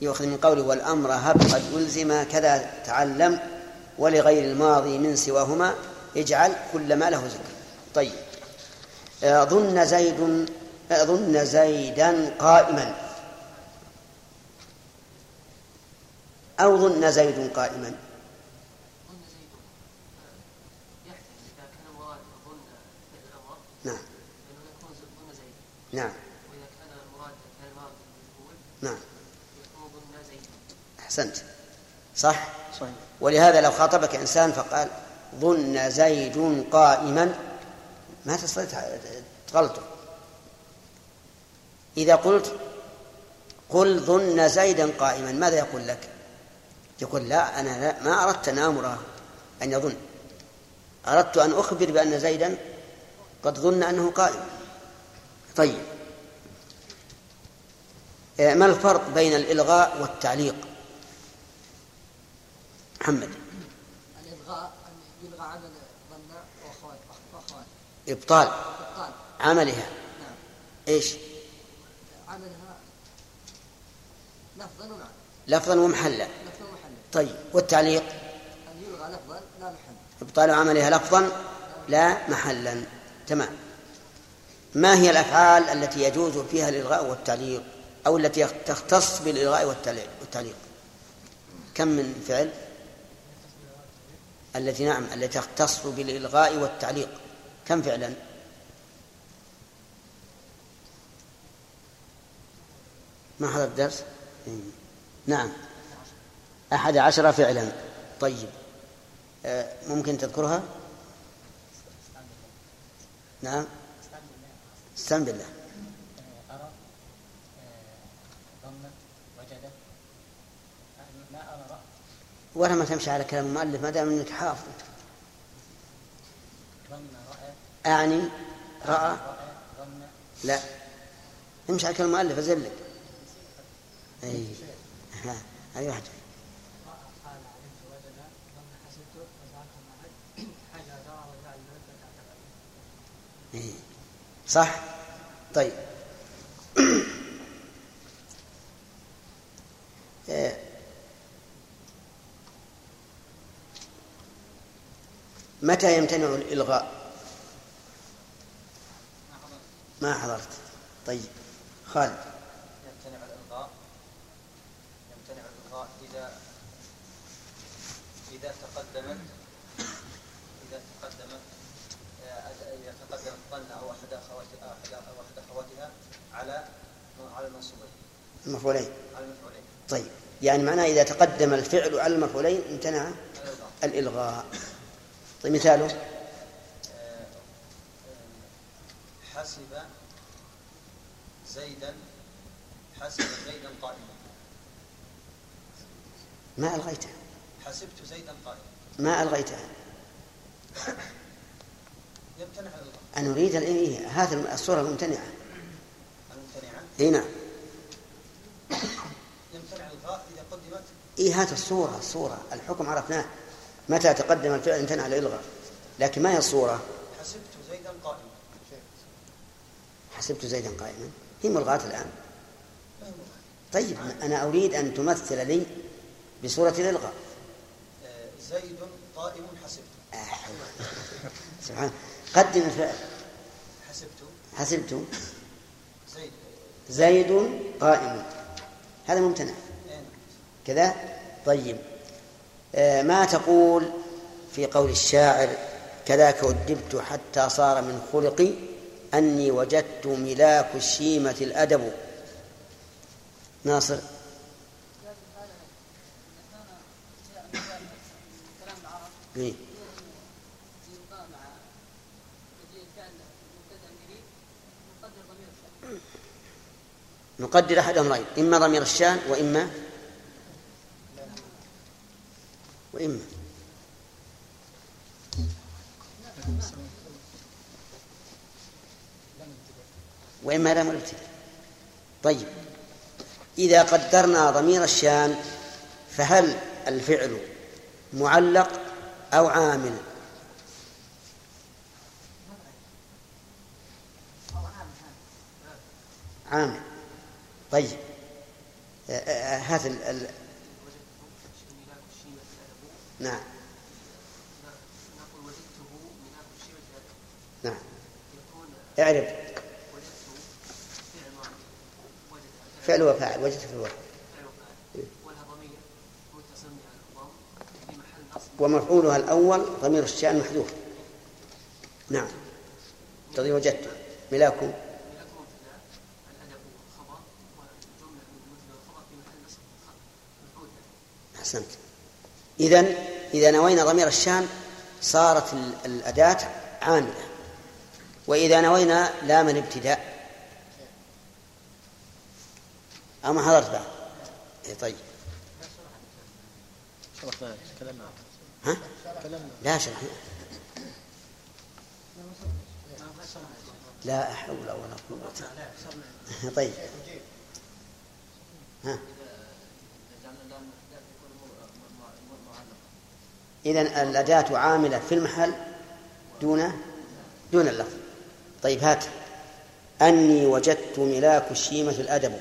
يؤخذ من قوله والأمر هب قد ألزم كذا تعلم ولغير الماضي من سواهما اجعل كل ما له ذكر. طيب. آه، ظن زيد آه، ظن زيدا قائما. أو ظن زيد قائما؟ نعم. نعم. نعم. أحسنت. صح؟ صحيح. ولهذا لو خاطبك إنسان فقال ظن زيد قائما ما تستطيع تغلطه. إذا قلت قل ظن زيدا قائما ماذا يقول لك؟ يقول لا أنا لا ما أردت أن آمره أن يظن. أردت أن أخبر بأن زيدا قد ظن أنه قائم. طيب. آه، ما الفرق بين الإلغاء والتعليق؟ محمد. الإلغاء أن يلغى عمل ظن وأخوات وأخوات إبطال إبطال. عملها. نعم. إيش؟ عملها لفظا ومعنى لفظا ومحلا. لفظا ومحلا طيب والتعليق؟ أن يلغى لفظا لا محل إبطال عملها لفظا لا محلا. تمام. ما هي الأفعال التي يجوز فيها الإلغاء والتعليق أو التي تختص بالإلغاء والتعليق؟ كم من فعل؟ التي نعم التي تختص بالإلغاء والتعليق. كم فعلا؟ ما حضر الدرس إيه. نعم. أحد عشر فعلا. طيب. آه، ممكن تذكرها؟ نعم. استعن بالله. ولا ما تمشي على كلام المؤلف ما دام إنك حافظ. ظن رأى؟ لا. امشي على كلام المؤلف أزلك. أي. ها هذه واحدة قال علمت وجد ظن حسبته فذاك معك حاجة دار وجعل الملك تعتقد إيه. صح؟ طيب. متى يمتنع الإلغاء؟ ما حضرت. طيب. خالد. يمتنع الإلغاء. يمتنع الإلغاء إذا إذا تقدمت إذا تقدمت إذا أو أحد أخواتها على على المنصوبين. المفعولين. على المفعولين. طيب. يعني معناه إذا تقدم الفعل على المفعولين امتنع الإلغاء. طيب مثاله. آه، آه، حسب زيدا حسب زيدا قائما. ما ألغيته. حسبت زيدا قائما. ما ألغيته. يمتنع أنا أريد الإيه هذه الصورة الممتنعة. الممتنعة؟ إي نعم. يمتنع الإلغاء إذا قدمت؟ إي هات الصورة الصورة الحكم عرفناه. متى تقدم الفعل امتنع الإلغاء لكن ما هي الصورة؟ حسبت زيدا قائما. حسبت زيدا قائما. هي ملغاة الآن. طيب أنا أريد أن تمثل لي بصورة الإلغاء آه، زيد قائم حسبت. سبحان قدم الفعل حسبت حسبت زيد. زيد قائم. هذا ممتنع. كذا؟ طيب. آه، ما تقول في قول الشاعر كذاك أدبت حتى صار من خلقي أني وجدت ملاك الشيمة الأدب. ناصر. إيه؟ نقدر أحد أمرين إما ضمير الشان وإما وإما. وإما لام الابتداء طيب. إذا قدرنا ضمير الشان فهل الفعل معلق أو عامل؟ عامل. طيب. آه، آه، هات ال... ال... نعم. نعم. اعرف. فعل وفاعل وجدت في الوقت. ومفعولها الأول ضمير الشأن محذوف نعم. تضي وجدته. ملاكم. أحسنت. إذا إذا نوينا ضمير الشان صارت ال- الأداة عاملة. وإذا نوينا لام الابتداء. أو ما حضرت بعد؟ إيه طيب. ها؟ لا شرحنا لا حول ولا قوة. طيب. ها؟ إذا الأداة عاملة في المحل دون دون اللفظ. طيب هات. أني وجدت ملاك الشيمة الأدب.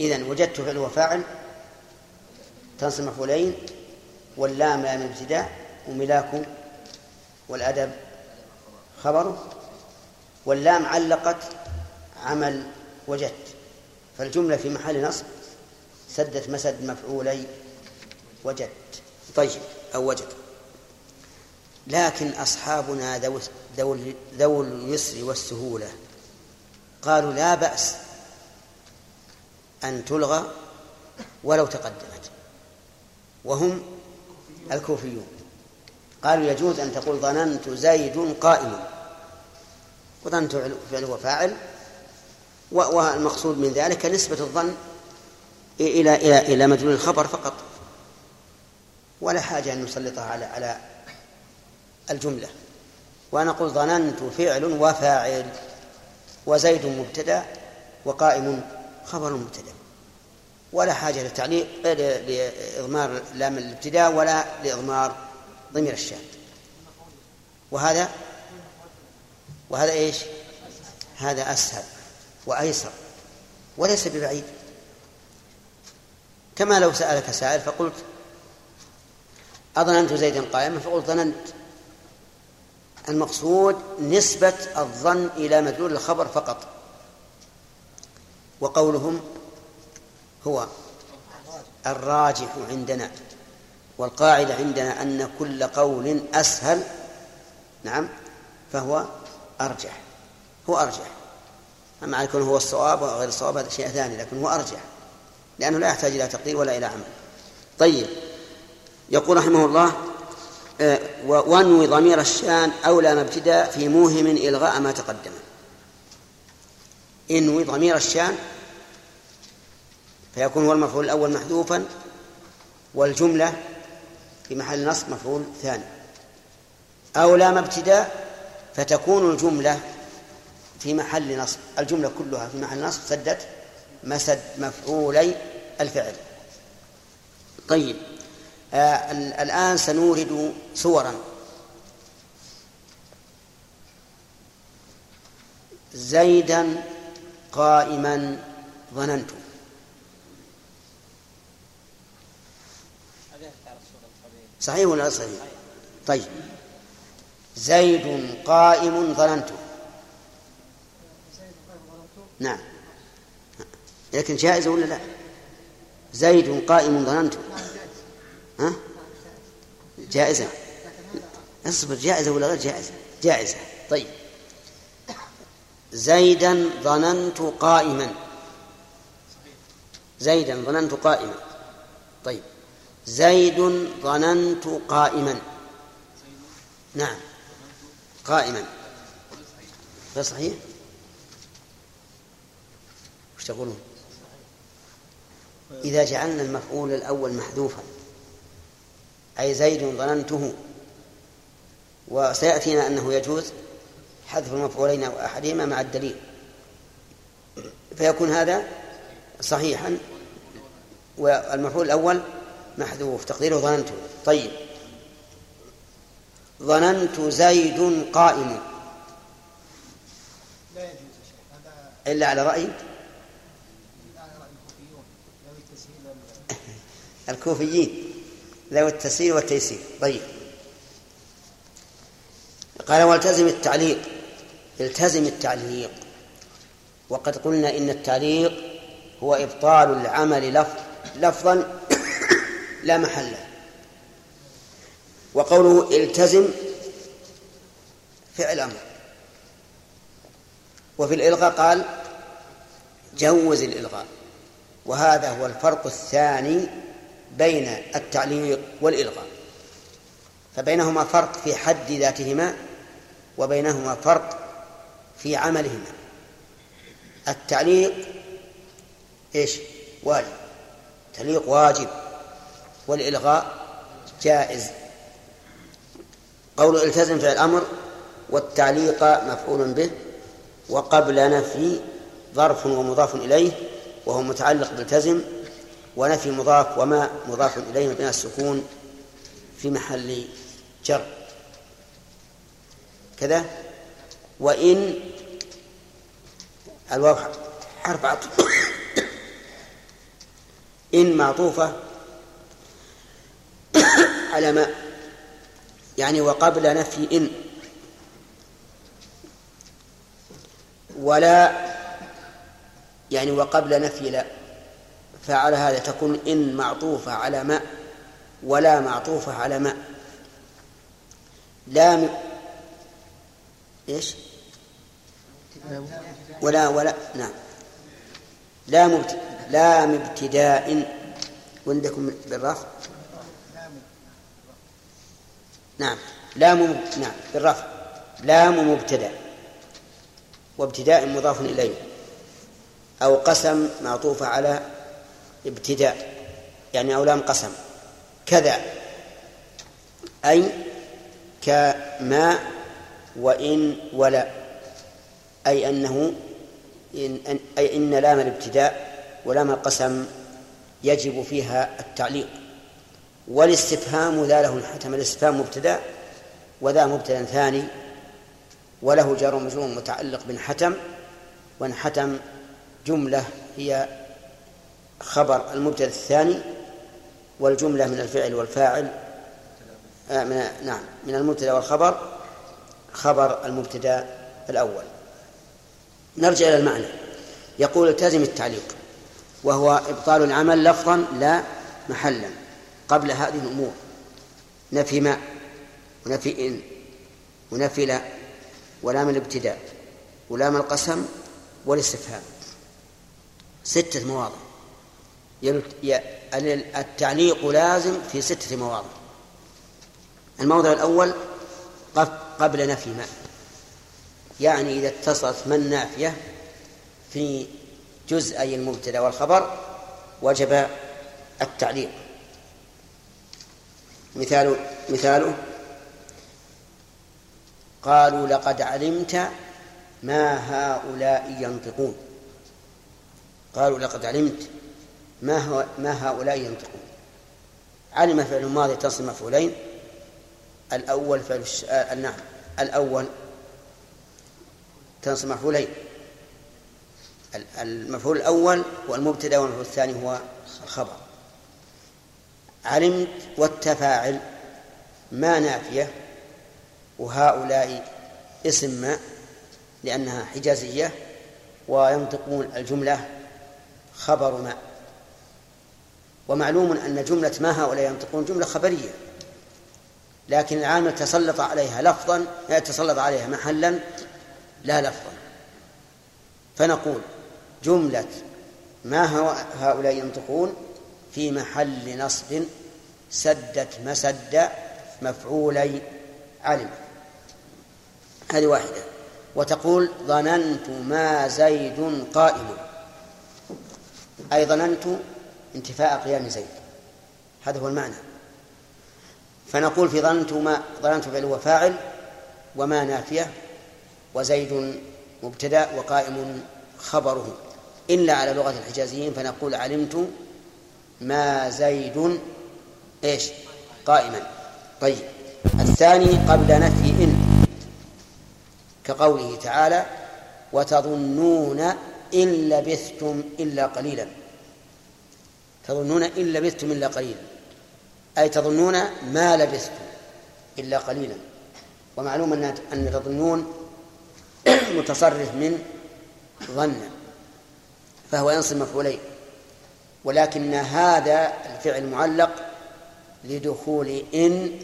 إذا وجدت فعل وفاعل تنصب مفعولين واللام لام الابتداء وملاك والأدب خبره واللام علقت عمل وجدت. فالجملة في محل نصب سدت مسد مفعولي. وجدت طيب أو وجد. لكن أصحابنا ذو اليسر والسهولة قالوا لا بأس أن تلغى ولو تقدمت. وهم الكوفيون. قالوا يجوز أن تقول ظننت زيد قائم. وظننت فعل وفاعل والمقصود من ذلك نسبة الظن إلى إلى إلى مدلول الخبر فقط. ولا حاجة أن نسلطها على على الجملة. ونقول ظننت فعل وفاعل وزيد مبتدأ وقائم خبر مبتدأ. ولا حاجة للتعليق لإضمار لام الابتداء ولا لإضمار ضمير الشاذ. وهذا وهذا إيش؟ هذا أسهل وأيسر وليس ببعيد. كما لو سألك سائل فقلت أظننت زيدا قائما فقلت ظننت. المقصود نسبة الظن إلى مدلول الخبر فقط. وقولهم هو الراجح عندنا والقاعدة عندنا أن كل قول أسهل نعم فهو أرجح. هو أرجح. أما أن يكون هو الصواب وغير الصواب هذا شيء ثاني لكن هو أرجح. لأنه لا يحتاج إلى تقدير ولا إلى عمل. طيب. يقول رحمه الله آه، وانوي ضمير الشان أولى مبتدأ في موهم إلغاء ما تقدم. إنوي ضمير الشان فيكون هو المفعول الأول محذوفا والجملة في محل نصب مفعول ثاني. أو لام ابتداء فتكون الجملة في محل نصب الجملة كلها في محل نصب سدت مسد مفعولي الفعل. طيب. الآن سنورد صورا زيدا قائما ظننت. صحيح ولا صحيح؟ طيب. زيد قائم ظننت. نعم. لكن جائزة ولا لا؟ زيد قائم ظننت. ها؟ جائزة. اصبر جائزة ولا غير جائزة؟ جائزة. طيب. زيدا ظننت قائما. زيدا ظننت قائما. طيب. زيد ظننت قائما. نعم. قائما. غير صحيح؟ وش تقولون؟ إذا جعلنا المفعول الأول محذوفا. أي زيد ظننته. وسيأتينا أنه يجوز حذف المفعولين أو أحدهما مع الدليل. فيكون هذا صحيحا. والمفعول الأول محذوف تقديره ظننته طيب. ظننت زيد قائم. لا يجوز هذا إلا على رأي؟ الكوفيين. ذوي التسهيل والتيسير. طيب. قال والتزم التعليق. التزم التعليق. وقد قلنا إن التعليق هو إبطال العمل لفظ لفظا لا محل له. وقوله التزم فعل أمر. وفي الإلغاء قال جوز الإلغاء. وهذا هو الفرق الثاني بين التعليق والإلغاء. فبينهما فرق في حد ذاتهما وبينهما فرق في عملهما. التعليق إيش؟ واجب. تعليق واجب والإلغاء جائز. قول التزم فعل الأمر والتعليق مفعول به وقبل نفي ظرف ومضاف إليه وهو متعلق بالتزم ونفي مضاف وما مضاف إليه من السكون في محل جر. كذا؟ وإن الواو حرف عطف. إن معطوفة على ما يعني وقبل نفي إن. ولا يعني وقبل نفي لا. فعلى هذا تكون إن معطوفة على ما ولا معطوفة على ما. لا م... إيش؟ ولا ولا نعم. لا مبت... لا ابتداء عندكم بالرفع نعم. لام نعم بالرفع لام مبتدأ. وابتداء مضاف إليه. أو قسم معطوفه على ابتداء يعني أو لام قسم. كذا. أي كما وإن ولا. أي أنه إن أي إن لام الابتداء ولام القسم يجب فيها التعليق. والاستفهام ذا له الحتم الاستفهام مبتدأ وذا مبتدأ ثاني وله جار ومجرور متعلق بانحتم وانحتم جملة هي خبر المبتدأ الثاني والجملة من الفعل والفاعل. آه من نعم من المبتدأ والخبر خبر المبتدأ الأول. نرجع إلى المعنى. يقول التزم التعليق وهو إبطال العمل لفظا لا محلا قبل هذه الأمور. نفي ما ونفي إن ونفي لا ولام الابتداء ولام القسم والاستفهام. ستة مواضع. التعليق لازم في ستة مواضع. الموضع الأول قبل نفي ما يعني إذا اتصلت من نافية في جزئي المبتدأ والخبر وجب التعليق. مثال مثاله قالوا لقد علمت ما هؤلاء ينطقون. قالوا لقد علمت ما هو ما هؤلاء ينطقون؟ علم فعل ماضي تصل مفعولين؟ الأول فعل الش... آه نعم. الأول تنصب مفعولين. المفعول الأول هو المبتدأ والمفعول الثاني هو الخبر. علمت والتفاعل ما نافية وهؤلاء اسم ما لأنها حجازية وينطقون الجملة خبر ما. ومعلوم أن جملة ما هؤلاء ينطقون جملة خبرية. لكن العامل تسلط عليها لفظا تسلط عليها محلا لا لفظا. فنقول جملة ما هؤلاء ينطقون في محل نصب سدت مسد مفعولي علم. هذه واحدة. وتقول ظننت ما زيد قائم أي ظننت انتفاء قيام زيد. هذا هو المعنى. فنقول في ظننت ما ظننت فعل هو فاعل وما نافية وزيد مبتدأ وقائم خبره. إلا على لغة الحجازيين فنقول علمت ما زيد إيش؟ قائما. طيب. الثاني قبل نفي إن. كقوله تعالى وتظنون إن لبثتم إلا قليلا. تظنون إن لبثتم إلا قليلا. أي تظنون ما لبثتم إلا قليلا. ومعلوم أن أن تظنون متصرف من ظن فهو ينصب مفعولين. ولكن هذا الفعل معلق لدخول إن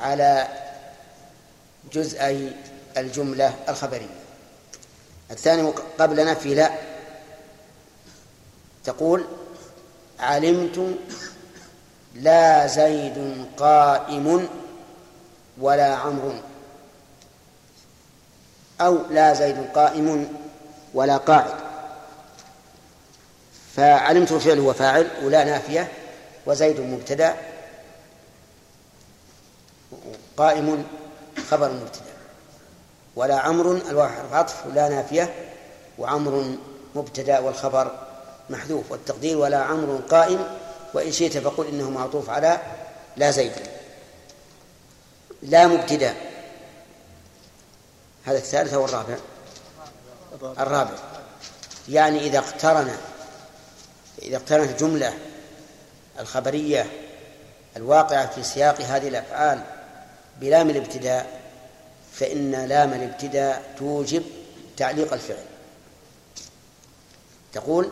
على جزئي الجملة الخبرية. الثاني قبل نفي لا. تقول علمت لا زيد قائم ولا عمرو. أو لا زيد قائم ولا قاعد. فعلمت فعل وفاعل ولا نافية وزيد مبتدأ. قائم خبر مبتدأ. ولا عمر الواحد عطف ولا نافية وعمر مبتدأ والخبر محذوف والتقدير ولا عمر قائم وإن شئت فقل إنه معطوف على لا زيد. لا مبتدأ هذا الثالث أو الرابع؟ الرابع. يعني إذا اقترن إذا اقترنت الجملة الخبرية الواقعة في سياق هذه الأفعال بلام الابتداء فإن لام الابتداء توجب تعليق الفعل. تقول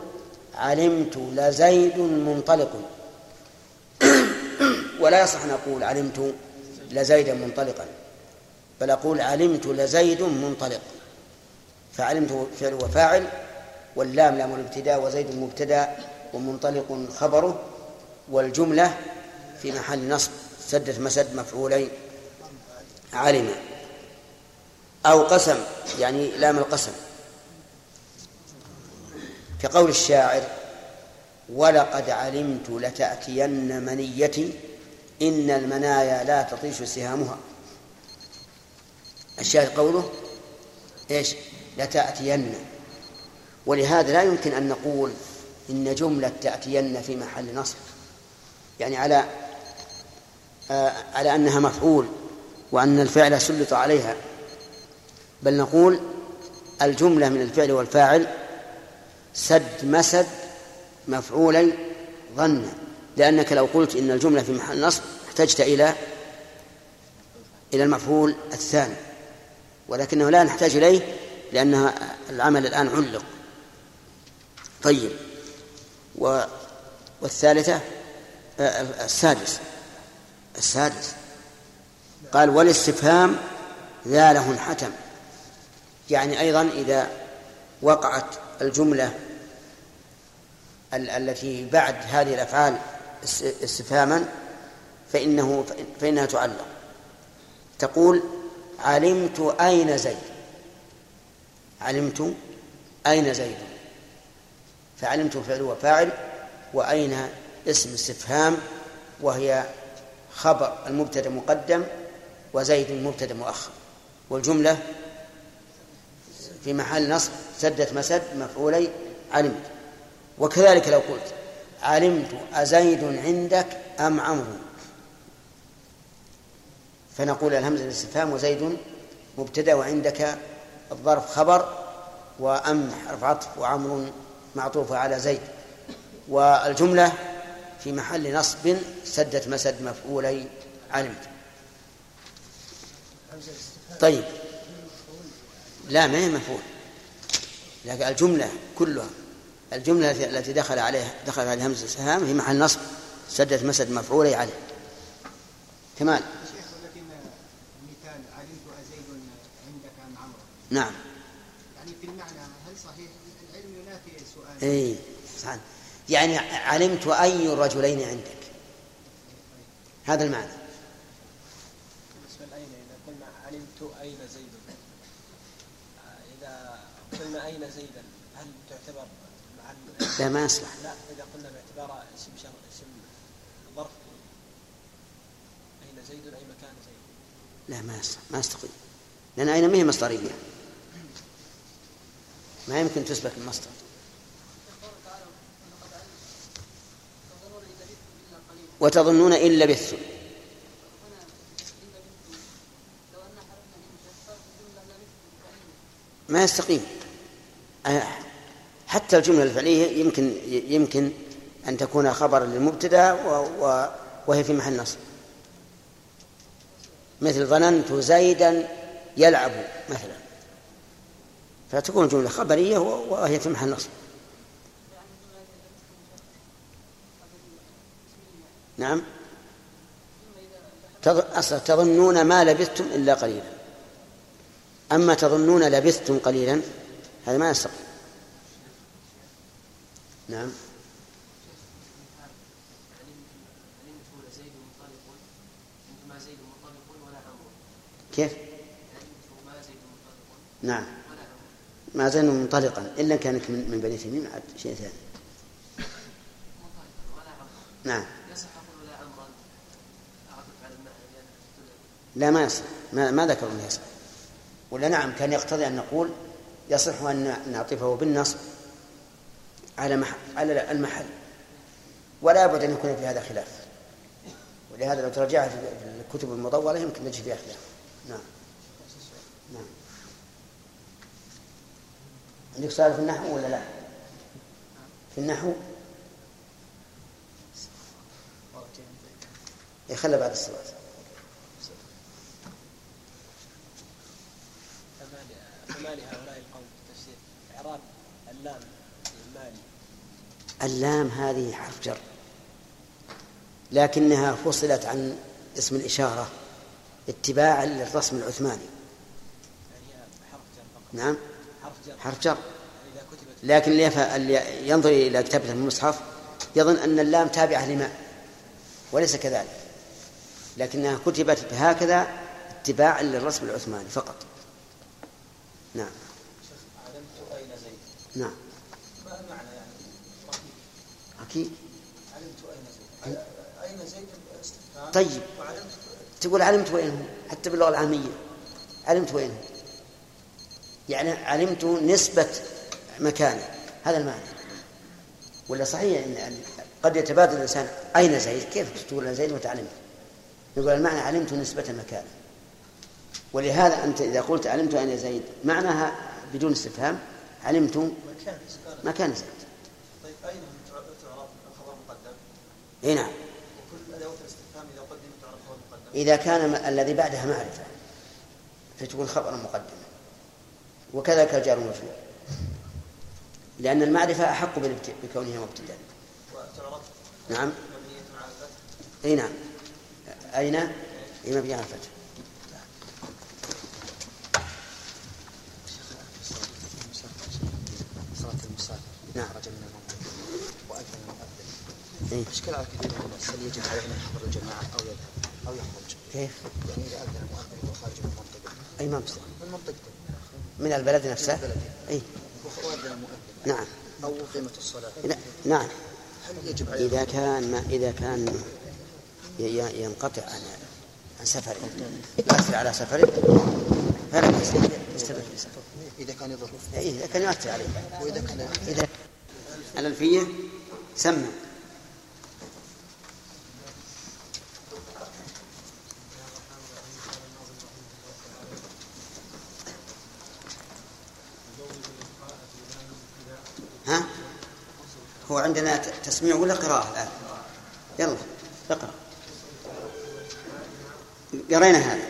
علمت لزيد منطلق. ولا يصح أن أقول علمت لزيدا منطلقا بل أقول علمت لزيد منطلق. فعلمت فعل وفاعل واللام لام الابتداء وزيد مبتدا ومنطلق خبره والجملة في محل نصب سدت مسد مفعولين. علم أو قسم يعني لام القسم. كقول الشاعر ولقد علمت لتأتين منيتي إن المنايا لا تطيش سهامها. الشاهد قوله إيش؟ لتأتين. ولهذا لا يمكن أن نقول إن جملة تأتين في محل نصب يعني على آه على أنها مفعول وأن الفعل سلط عليها بل نقول الجملة من الفعل والفاعل سد مسد مفعولي ظن لأنك لو قلت إن الجملة في محل نصب احتجت إلى إلى المفعول الثاني ولكنه لا نحتاج إليه لأن العمل الآن علق. طيب و والثالثة؟ السادس. السادس. قال والاستفهام ذا له انحتم يعني أيضا إذا وقعت الجملة التي بعد هذه الأفعال استفهاما فإنه فإنها تعلق. تقول علمت أين زيد؟ علمت أين زيد؟ فعلمت فعل وفاعل وأين اسم استفهام؟ وهي خبر المبتدأ مقدم وزيد مبتدا مؤخر. والجملة في محل نصب سدت مسد مفعولي علمت. وكذلك لو قلت علمت أزيد عندك أم عمرو؟ فنقول الهمزة الاستفهام وزيد مبتدأ وعندك الظرف خبر وأم حرف عطف وعمر معطوف على زيد. والجملة في محل نصب سدت مسد مفعولي علمت. طيب. لا ما هي مفعول. لكن الجملة كلها الجملة التي دخل عليها دخل عليها همزة السهام في محل نصب. سدت مسد مفعولي عليه. كمال. شيخ ولكن مثال علمت أزيد عندك أم عمرو. نعم. يعني في المعنى هل صحيح؟ العلم ينافي السؤال اي صحيح. يعني علمت أي الرجلين عندك. هذا المعنى. بالنسبة لأين إذا قلنا علمت أين زيد؟ إذا قلنا أين زيدا هل تعتبر مع ال- لا ما يصلح لا إذا قلنا باعتبار اسم شر اسم ظرف أين زيد؟ أي مكان زيد؟ لا ما يصلح ما يستقيم لأن أين؟ ما هي مصدرية. ما يمكن تثبت المصدر. وتظنون إن لبثتم. ما يستقيم أه، حتى الجملة الفعلية يمكن يمكن أن تكون خبرا للمبتدأ وهي في محل نصب. مثل ظننت زيدا يلعب مثلا. فتكون جملة خبرية وهي في محل نصب. نعم. أصلا تظنون ما لبثتم إلا قليلا. أما تظنون لبثتم قليلا هذا ما يستقيم نعم علمت زيد منطلق ما زيد منطلق ولا عمرو كيف؟ نعم. ما زال منطلقا. إلا كانت من بني تميم عاد شيء ثاني. نعم. لا ما يصح. ما, ما ذكروا أنه يصح. ولا نعم كان يقتضي أن نقول يصح أن نعطفه بالنصب على محل على المحل. ولا بد أن يكون في هذا خلاف. ولهذا لو ترجعت في الكتب المطولة يمكن نجد فيها خلاف. نعم. نعم. عندك سؤال في النحو ولا لا؟ في النحو؟ يخلى بعد الصلاة فما لهؤلاء القوم في التفسير إعراب اللام؟ اللام هذه حرف جر. لكنها فصلت عن اسم الإشارة اتباعا للرسم العثماني. نعم. حرف جر. لكن اللي ينظر إلى كتابة المصحف يظن أن اللام تابعة لما وليس كذلك. لكنها كتبت هكذا اتباعا للرسم العثماني فقط. نعم. نعم. علمت أين زيد طيب. تقول علمت وين هو؟ حتى باللغة العامية. علمت وين هو؟ يعني علمت نسبة مكانه. هذا المعنى. ولا صحيح إن قد يتبادل الإنسان أين زيد كيف تقول زيد وتعلمت؟ يقول المعنى علمت نسبة مكانه. ولهذا أنت إذا قلت علمت أين زيد معناها بدون استفهام علمت مكان زيد طيب أين تعرف الخبر مقدم إي نعم. وكل أدوات الاستفهام إذا قدمت خبر مقدم إذا كان الذي بعدها معرفة فتكون خبرا مقدما. وكذلك الجار والمجرور لأن المعرفة أحق بكونها مبتدأ. نعم. مبنية على الفتح أي نعم. أين؟ أي مبني على الفتح. نعم. خرج من المنزل وأذن إشكال على كثير من الناس هل يجب عليه أن يحضر الجماعة أو يذهب أو يخرج؟ كيف؟ يعني إذا أذن المؤذن وهو خارج من منطقة أي منطقة؟ من منطقته من البلد نفسه؟ من البلد. أي. وأذن المؤذن نعم. أو قيمة الصلاة. لا نعم. هل يجب عليه إذا كان ما إذا كان ينقطع عن عن سفره يؤثر على سفره فلا يستمر في سفره إذا كان يضر. إيه، إذا كان يؤثر عليه. وإذا كان إذا الألفية سمى ها هو عندنا تسميع ولا قراءة الآن؟ يلا اقرأ. قرينا هذا.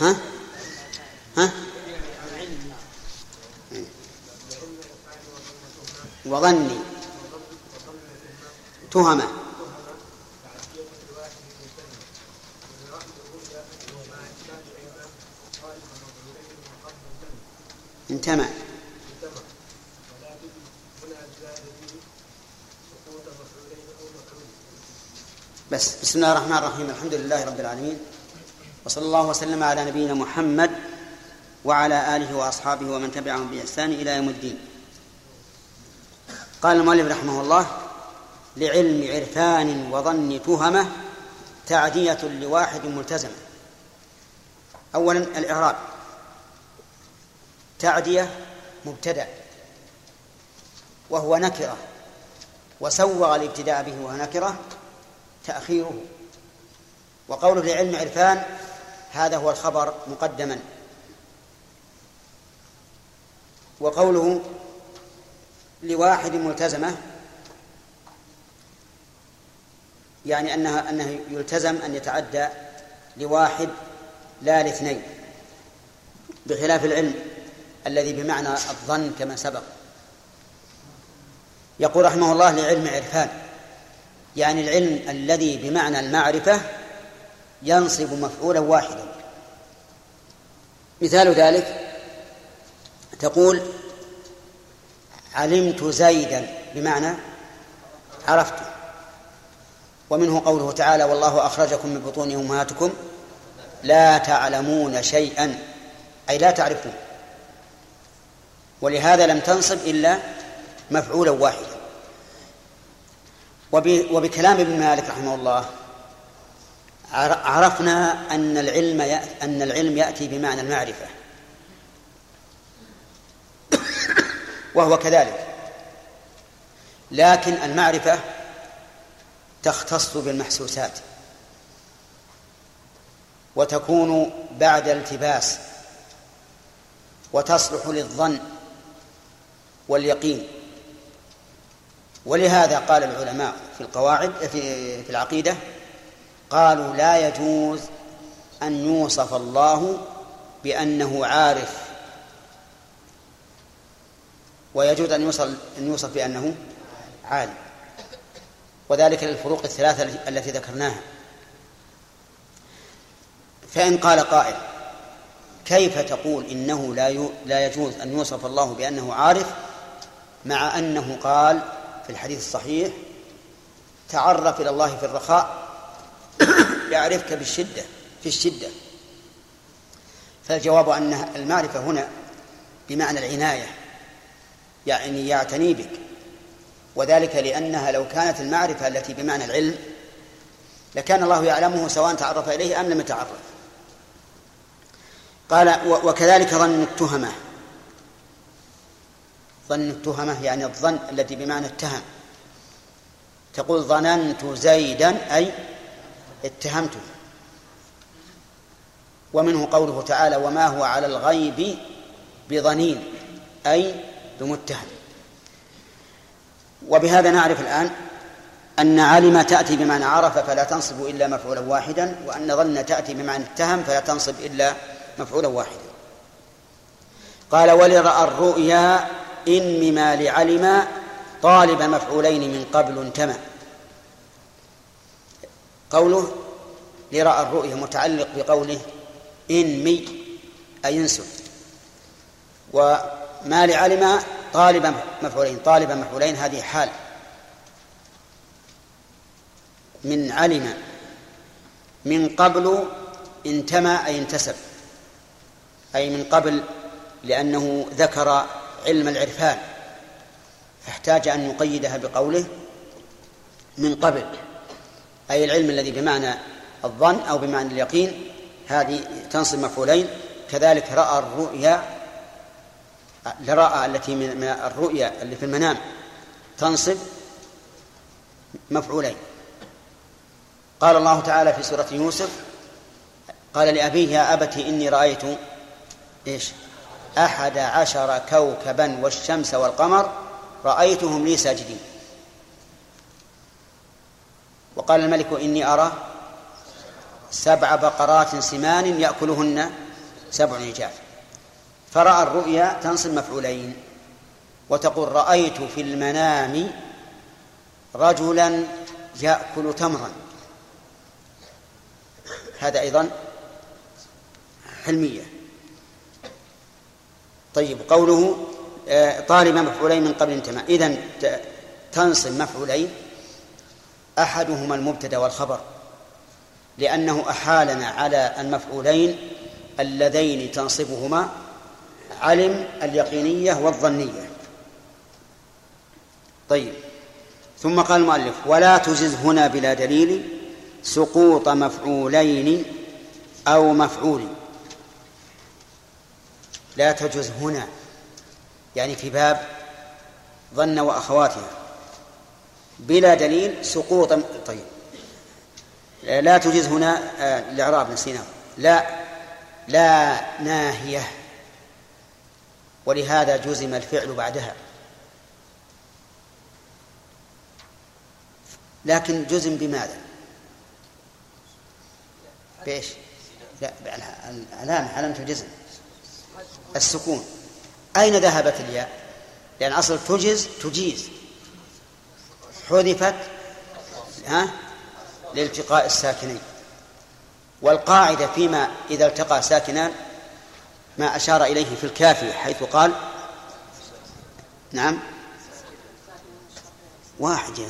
ها؟ ها؟ وظني. تهمة انتمى. بس بسم الله الرحمن الرحيم. الحمد لله رب العالمين. وصلى الله وسلم على نبينا محمد وعلى آله وأصحابه ومن تبعهم بإحسان إلى يوم الدين. قال المؤلف رحمه الله لعلم عرفان وظن تهمة تعدية لواحد ملتزم أولا الإعراب. تعدية مبتدأ. وهو نكرة. وسوغ الابتداء به وهو نكرة. تأخيره. وقوله لعلم عرفان هذا هو الخبر مقدما. وقوله لواحد ملتزمة يعني أنها أنه يلتزم أن يتعدى لواحد لا لاثنين بخلاف العلم الذي بمعنى الظن كما سبق. يقول رحمه الله لعلم عرفان يعني العلم الذي بمعنى المعرفة ينصب مفعولا واحدا. مثال ذلك تقول علمت زيدا بمعنى عرفته ومنه قوله تعالى والله أخرجكم من بطون أمهاتكم لا تعلمون شيئا. أي لا تعرفون. ولهذا لم تنصب إلا مفعولا واحدا. وبكلام ابن مالك رحمه الله عرفنا أن العلم أن العلم يأتي بمعنى المعرفة. وهو كذلك. لكن المعرفة تختص بالمحسوسات. وتكون بعد التباس. وتصلح للظن واليقين. ولهذا قال العلماء في القواعد في في العقيدة قالوا لا يجوز أن يوصف الله بأنه عارف. ويجوز أن يوصف أن يوصف بأنه عالم. وذلك للفروق الثلاثة التي ذكرناها. فإن قال قائل كيف تقول إنه لا لا يجوز أن يوصف الله بأنه عارف مع أنه قال في الحديث الصحيح تعرف إلى الله في الرخاء يعرفك بالشدة في الشدة. فالجواب أن المعرفة هنا بمعنى العناية يعني يعتني بك. وذلك لأنها لو كانت المعرفة التي بمعنى العلم لكان الله يعلمه سواء تعرف إليه أم لم يتعرف. قال وكذلك ظن التهمة. ظن التهمة يعني الظن الذي بمعنى اتهم. تقول ظننت زيدا أي اتهمته ومنه قوله تعالى وما هو على الغيب بظنين أي بمتهم. وبهذا نعرف الآن أن علم تأتي بمعنى عرف فلا تنصب إلا مفعولا واحدا وأن ظن تأتي بمعنى اتهم فلا تنصب إلا مفعولا واحدا. قال ولرأى الرؤيا إن مما لعلم طالب مفعولين من قبل انتمى. قوله لرأى الرؤيا متعلق بقوله إن مي أي انسب وما لعلم طالب مفعولين طالب مفعولين هذه حال. من علم من قبل انتمى أي انتسب. أي من قبل لأنه ذكر علم العرفان فاحتاج أن يقيدها بقوله من قبل أي العلم الذي بمعنى الظن أو بمعنى اليقين هذه تنصب مفعولين كذلك رأى الرؤيا لرأى التي من الرؤيا اللي في المنام تنصب مفعولين. قال الله تعالى في سورة يوسف قال لأبيه يا أبت إني رأيت إيش؟ أحد عشر كوكبا والشمس والقمر رأيتهم لي ساجدين. وقال الملك إني أرى سبع بقرات سمان يأكلهن سبع عجاف فرأى الرؤيا تنصب مفعولين وتقول رأيت في المنام رجلا يأكل تمرا. هذا أيضا حلمية. طيب قوله آه، طالب مفعولين من قبل انتماء. إذن تنصب مفعولين. أحدهما المبتدأ والخبر لأنه أحالنا على المفعولين اللذين تنصبهما علم اليقينية والظنية. طيب. ثم قال المؤلف ولا تجز هنا بلا دليل سقوط مفعولين أو مفعول. لا تجوز هنا. يعني في باب ظن وأخواتها. بلا دليل سقوط طيب. لا تجوز هنا آه، الإعراب نسيناه. لا لا ناهية. ولهذا جزم الفعل بعدها. لكن جزم بماذا؟ بإيش؟ لا العلامة علامة الجزم. السكون. أين ذهبت الياء؟ لأن أصل تجز تجيز. حذفت ها؟ لالتقاء الساكنين. والقاعدة فيما إذا التقى ساكنان ما أشار إليه في الكافي حيث قال نعم. واحد يا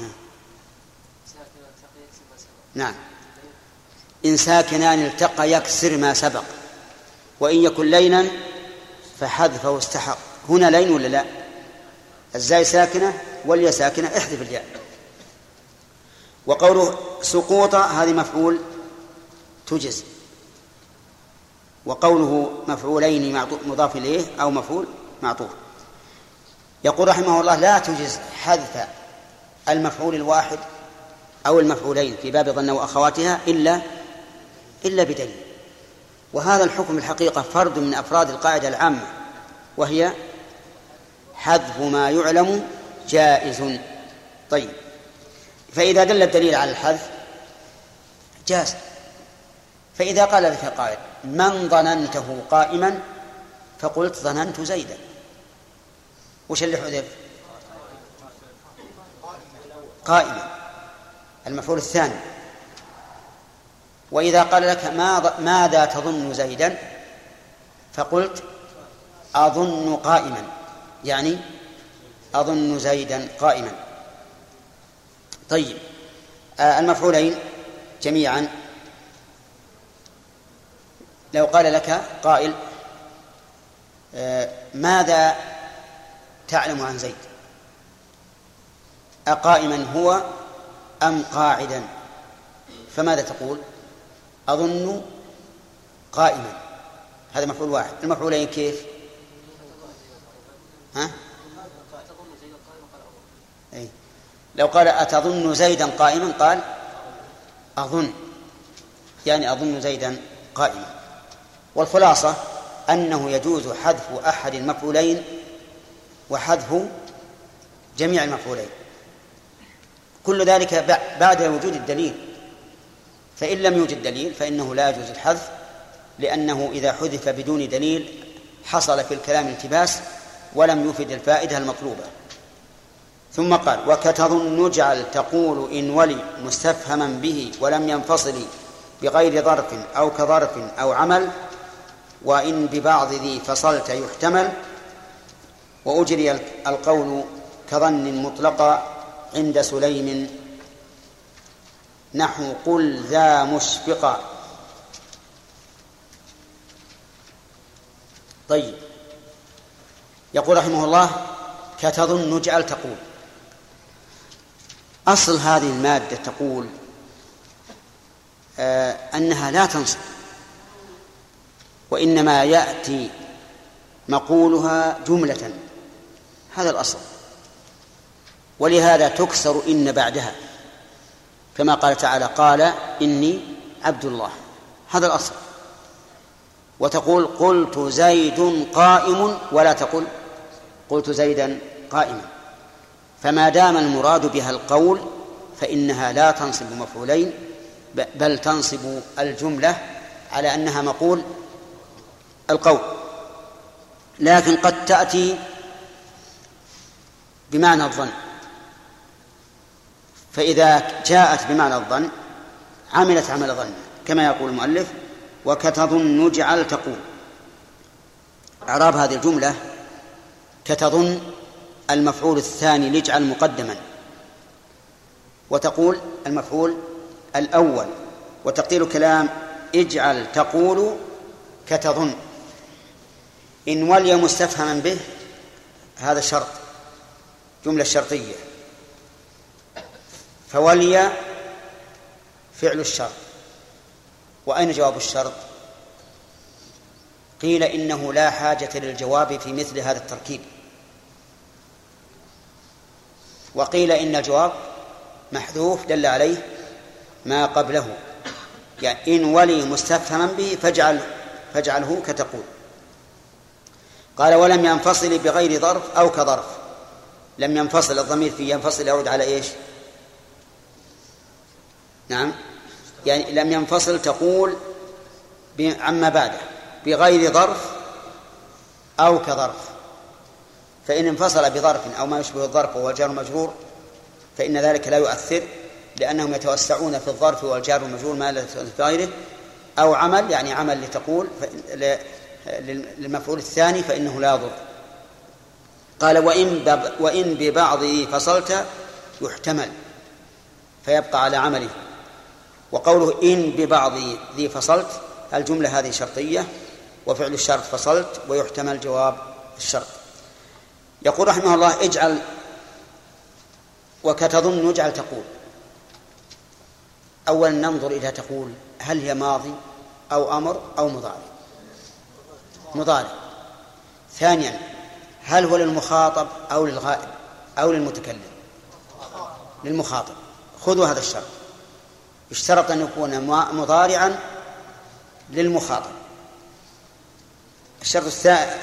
نعم. إن ساكنان التقى يكسر ما سبق وإن يكن لينا فحذفه استحق هنا لين ولا لا؟ الزاي ساكنة واليا ساكنة احذف الياء. وقوله سقوط هذه مفعول تجز. وقوله مفعولين مضاف إليه أو مفعول معطوف. يقول رحمه الله لا تجز حذف المفعول الواحد أو المفعولين في باب ظن وأخواتها إلا إلا بدليل. وهذا الحكم الحقيقة فرد من أفراد القاعدة العامة وهي حذف ما يعلم جائز. طيب فإذا دل الدليل على الحذف جاز. فإذا قال لك قائل من ظننته قائما فقلت ظننت زيدا. وش اللي حذف؟ قائما. المفعول الثاني. وإذا قال لك ما ماذا تظن زيدا؟ فقلت أظن قائما. يعني أظن زيدا قائما. طيب. آه المفعولين جميعا. لو قال لك قائل آه ماذا تعلم عن زيد؟ أقائما هو أم قاعدا؟ فماذا تقول؟ أظن قائما. هذا مفعول واحد. المفعولين كيف؟ ها؟ أي. لو قال أتظن زيدا قائما قال أظن. يعني أظن زيدا قائما. والخلاصة أنه يجوز حذف أحد المفعولين وحذف جميع المفعولين. كل ذلك بعد وجود الدليل. فإن لم يوجد دليل فإنه لا يجوز الحذف لأنه إذا حذف بدون دليل حصل في الكلام التباس ولم يفد الفائدة المطلوبة. ثم قال وكتظن نجعل تقول إن ولي مستفهما به ولم ينفصل بغير ظرف أو كظرف أو عمل وإن ببعض ذي فصلت يحتمل وأجري القول كظن مطلقا عند سليم نحو قل ذا مشفقا طيب. يقول رحمه الله كتظن نجعل تقول. أصل هذه المادة تقول آه أنها لا تنصب وإنما يأتي مقولها جملة. هذا الأصل. ولهذا تكسر إن بعدها. كما قال تعالى قال إني عبد الله. هذا الأصل. وتقول قلت زيد قائم ولا تقل قلت زيدا قائما. فما دام المراد بها القول فإنها لا تنصب مفعولين بل تنصب الجملة على أنها مقول القول. لكن قد تأتي بمعنى الظن. فإذا جاءت بمعنى الظن عملت عمل ظن كما يقول المؤلف وكتظن نجعل تقول. إعراب هذه الجملة كتظن المفعول الثاني لاجعل مقدما. وتقول المفعول الأول وتقيل كلام اجعل تقول كتظن. إن ولي مستفهما به هذا شرط جملة شرطية. فولي فعل الشرط. وأين جواب الشرط؟ قيل إنه لا حاجة للجواب في مثل هذا التركيب. وقيل إن الجواب محذوف دل عليه ما قبله. يعني إن ولي مستفهما به فاجعل فاجعله كتقول. قال ولم ينفصل بغير ظرف أو كظرف. لم ينفصل الضمير في ينفصل يعود على إيش؟ نعم. يعني لم ينفصل تقول عما بعده بغير ظرف أو كظرف. فإن انفصل بظرف أو ما يشبه الظرف وهو الجار المجرور فإن ذلك لا يؤثر لأنهم يتوسعون في الظرف والجار والمجرور ما لا في غيره. أو عمل يعني عمل لتقول للمفعول الثاني فإنه لا يضر. قال وإن وإن ببعضه فصلت يحتمل فيبقى على عمله. وقوله إن ببعض ذي فصلت الجملة هذه شرطية وفعل الشرط فصلت ويحتمل جواب الشرط. يقول رحمه الله اجعل وكتظن اجعل تقول. أولا ننظر إلى تقول هل هي ماضي أو أمر أو مضارع؟ مضارع. ثانيا هل هو للمخاطب أو للغائب أو للمتكلم؟ للمخاطب. خذوا هذا الشرط. يشترط أن يكون مضارعا للمخاطب. الشرط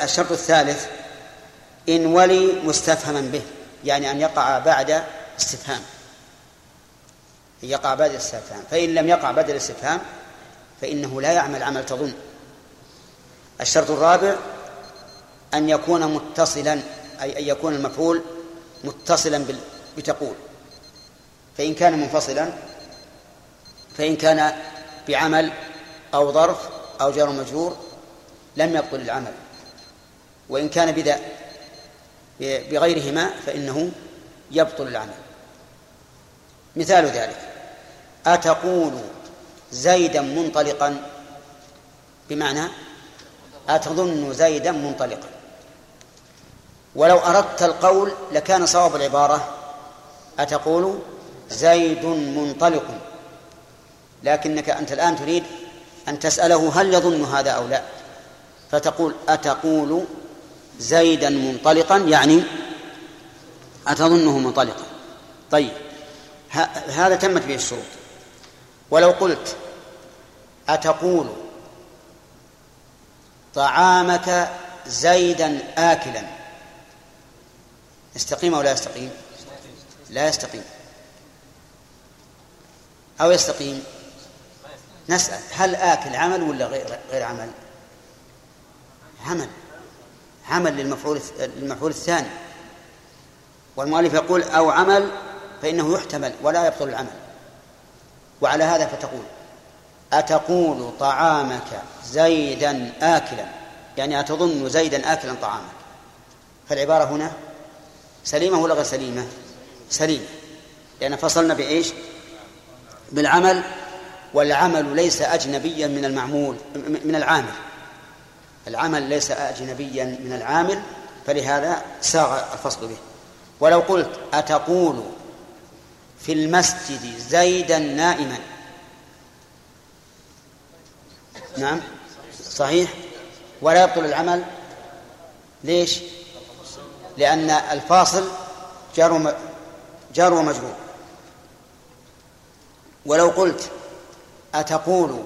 الشرط الثالث إن ولي مستفهما به يعني أن يقع بعد استفهام. يقع بعد الاستفهام فإن لم يقع بعد الاستفهام فإنه لا يعمل عمل تظن. الشرط الرابع أن يكون متصلا أي أن يكون المفعول متصلا بتقول. فإن كان منفصلا فإن كان بعمل أو ظرف أو جار مجرور لم يبطل العمل وإن كان بذا بغيرهما فإنه يبطل العمل. مثال ذلك أتقول زيدا منطلقا بمعنى أتظن زيدا منطلقا. ولو أردت القول لكان صواب العبارة أتقول زيد منطلق. لكنك أنت الآن تريد أن تسأله هل يظن هذا أو لا. فتقول أتقول زيدا منطلقا؟ يعني أتظنه منطلقا. طيب هذا تمت به الشروط. ولو قلت أتقول طعامك زيدا آكلا يستقيم أو لا يستقيم؟ لا يستقيم. أو يستقيم. نسأل هل آكل عمل ولا غير غير عمل؟ عمل. عمل للمفعول للمفعول الثاني. والمؤلف يقول أو عمل فإنه يحتمل ولا يبطل العمل. وعلى هذا فتقول أتقول طعامك زيدا آكلا؟ يعني أتظن زيدا آكلا طعامك. فالعبارة هنا سليمة ولا غير سليمة؟ سليمة. لأن فصلنا بإيش؟ بالعمل والعمل ليس أجنبيا من المعمول من العامل. العمل ليس أجنبيا من العامل فلهذا ساغ الفصل به. ولو قلت أتقول في المسجد زيدا نائما. نعم صحيح. ولا يبطل العمل. ليش؟ لأن الفاصل جار جار ومجرور. ولو قلت أتقول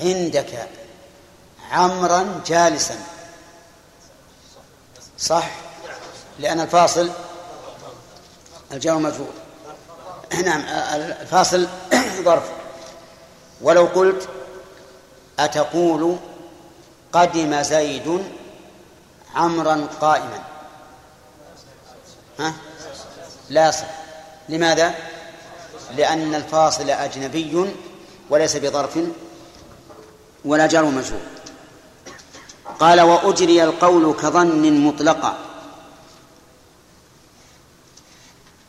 عندك عمرا جالسا؟ صح؟ لأن الفاصل الجار مجرور نعم الفاصل ظرف. ولو قلت أتقول قدم زيد عمرا قائما. ها؟ لا صح. لماذا؟ لأن الفاصل أجنبي وليس بظرف ولا جار مجرور. قال وأجري القول كظن مطلقا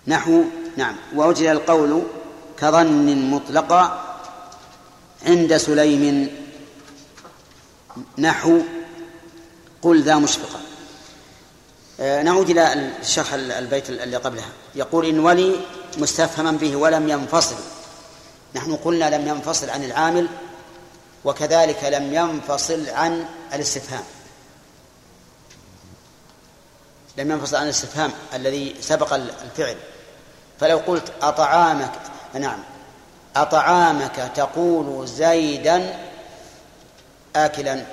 نحو نعم وأجري القول كظن مطلقا عند سليم. نحو قل ذا مشفقا آه، نعود إلى شرح البيت اللي قبلها. يقول إن ولي مستفهما به ولم ينفصل. نحن قلنا لم ينفصل عن العامل وكذلك لم ينفصل عن الاستفهام. لم ينفصل عن الاستفهام الذي سبق الفعل. فلو قلت أطعامك نعم أطعامك تقول زيدا آكلا.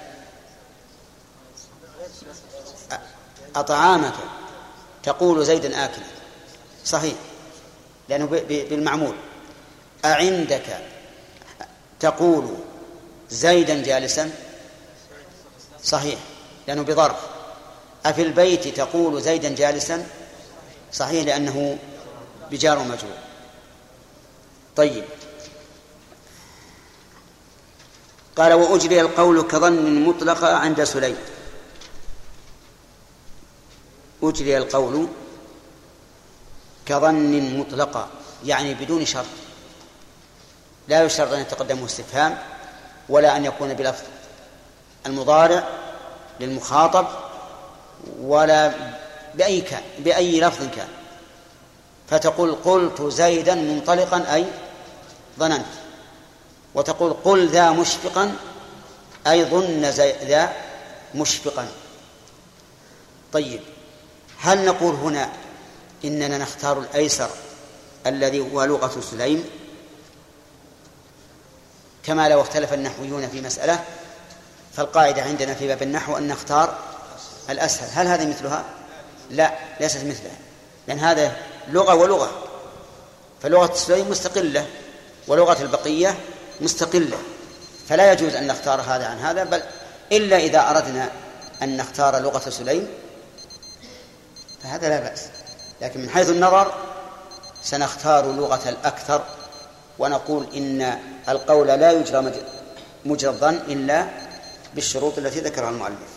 أطعامك تقول زيدا آكلا. صحيح لأنه بالمعمول. أعندك. تقول زيدا جالسا؟ صحيح لأنه بظرف. أفي البيت تقول زيدا جالسا؟ صحيح لأنه بجار ومجرور. طيب. قال وأجري القول كظن مطلقة عند سليم. أجري القول كظن مطلقة يعني بدون شرط. لا يشترط أن يتقدمه استفهام ولا أن يكون بلفظ المضارع للمخاطب ولا بأي كان بأي لفظ كان. فتقول قلت زيدا منطلقا أي ظننت. وتقول قل ذا مشفقا أي ظن ذا مشفقا. طيب هل نقول هنا إننا نختار الأيسر الذي هو لغة سليم؟ كما لو اختلف النحويون في مسألة فالقاعدة عندنا في باب النحو أن نختار الأسهل. هل هذه مثلها؟ لا ليست مثلها لأن هذا لغة ولغة. فلغة سليم مستقلة ولغة البقية مستقلة. فلا يجوز أن نختار هذا عن هذا بل إلا إذا أردنا أن نختار لغة سليم فهذا لا بأس. لكن من حيث النظر سنختار لغة الأكثر ونقول إن القول لا يجرى مجرى الظن إلا بالشروط التي ذكرها المؤلف.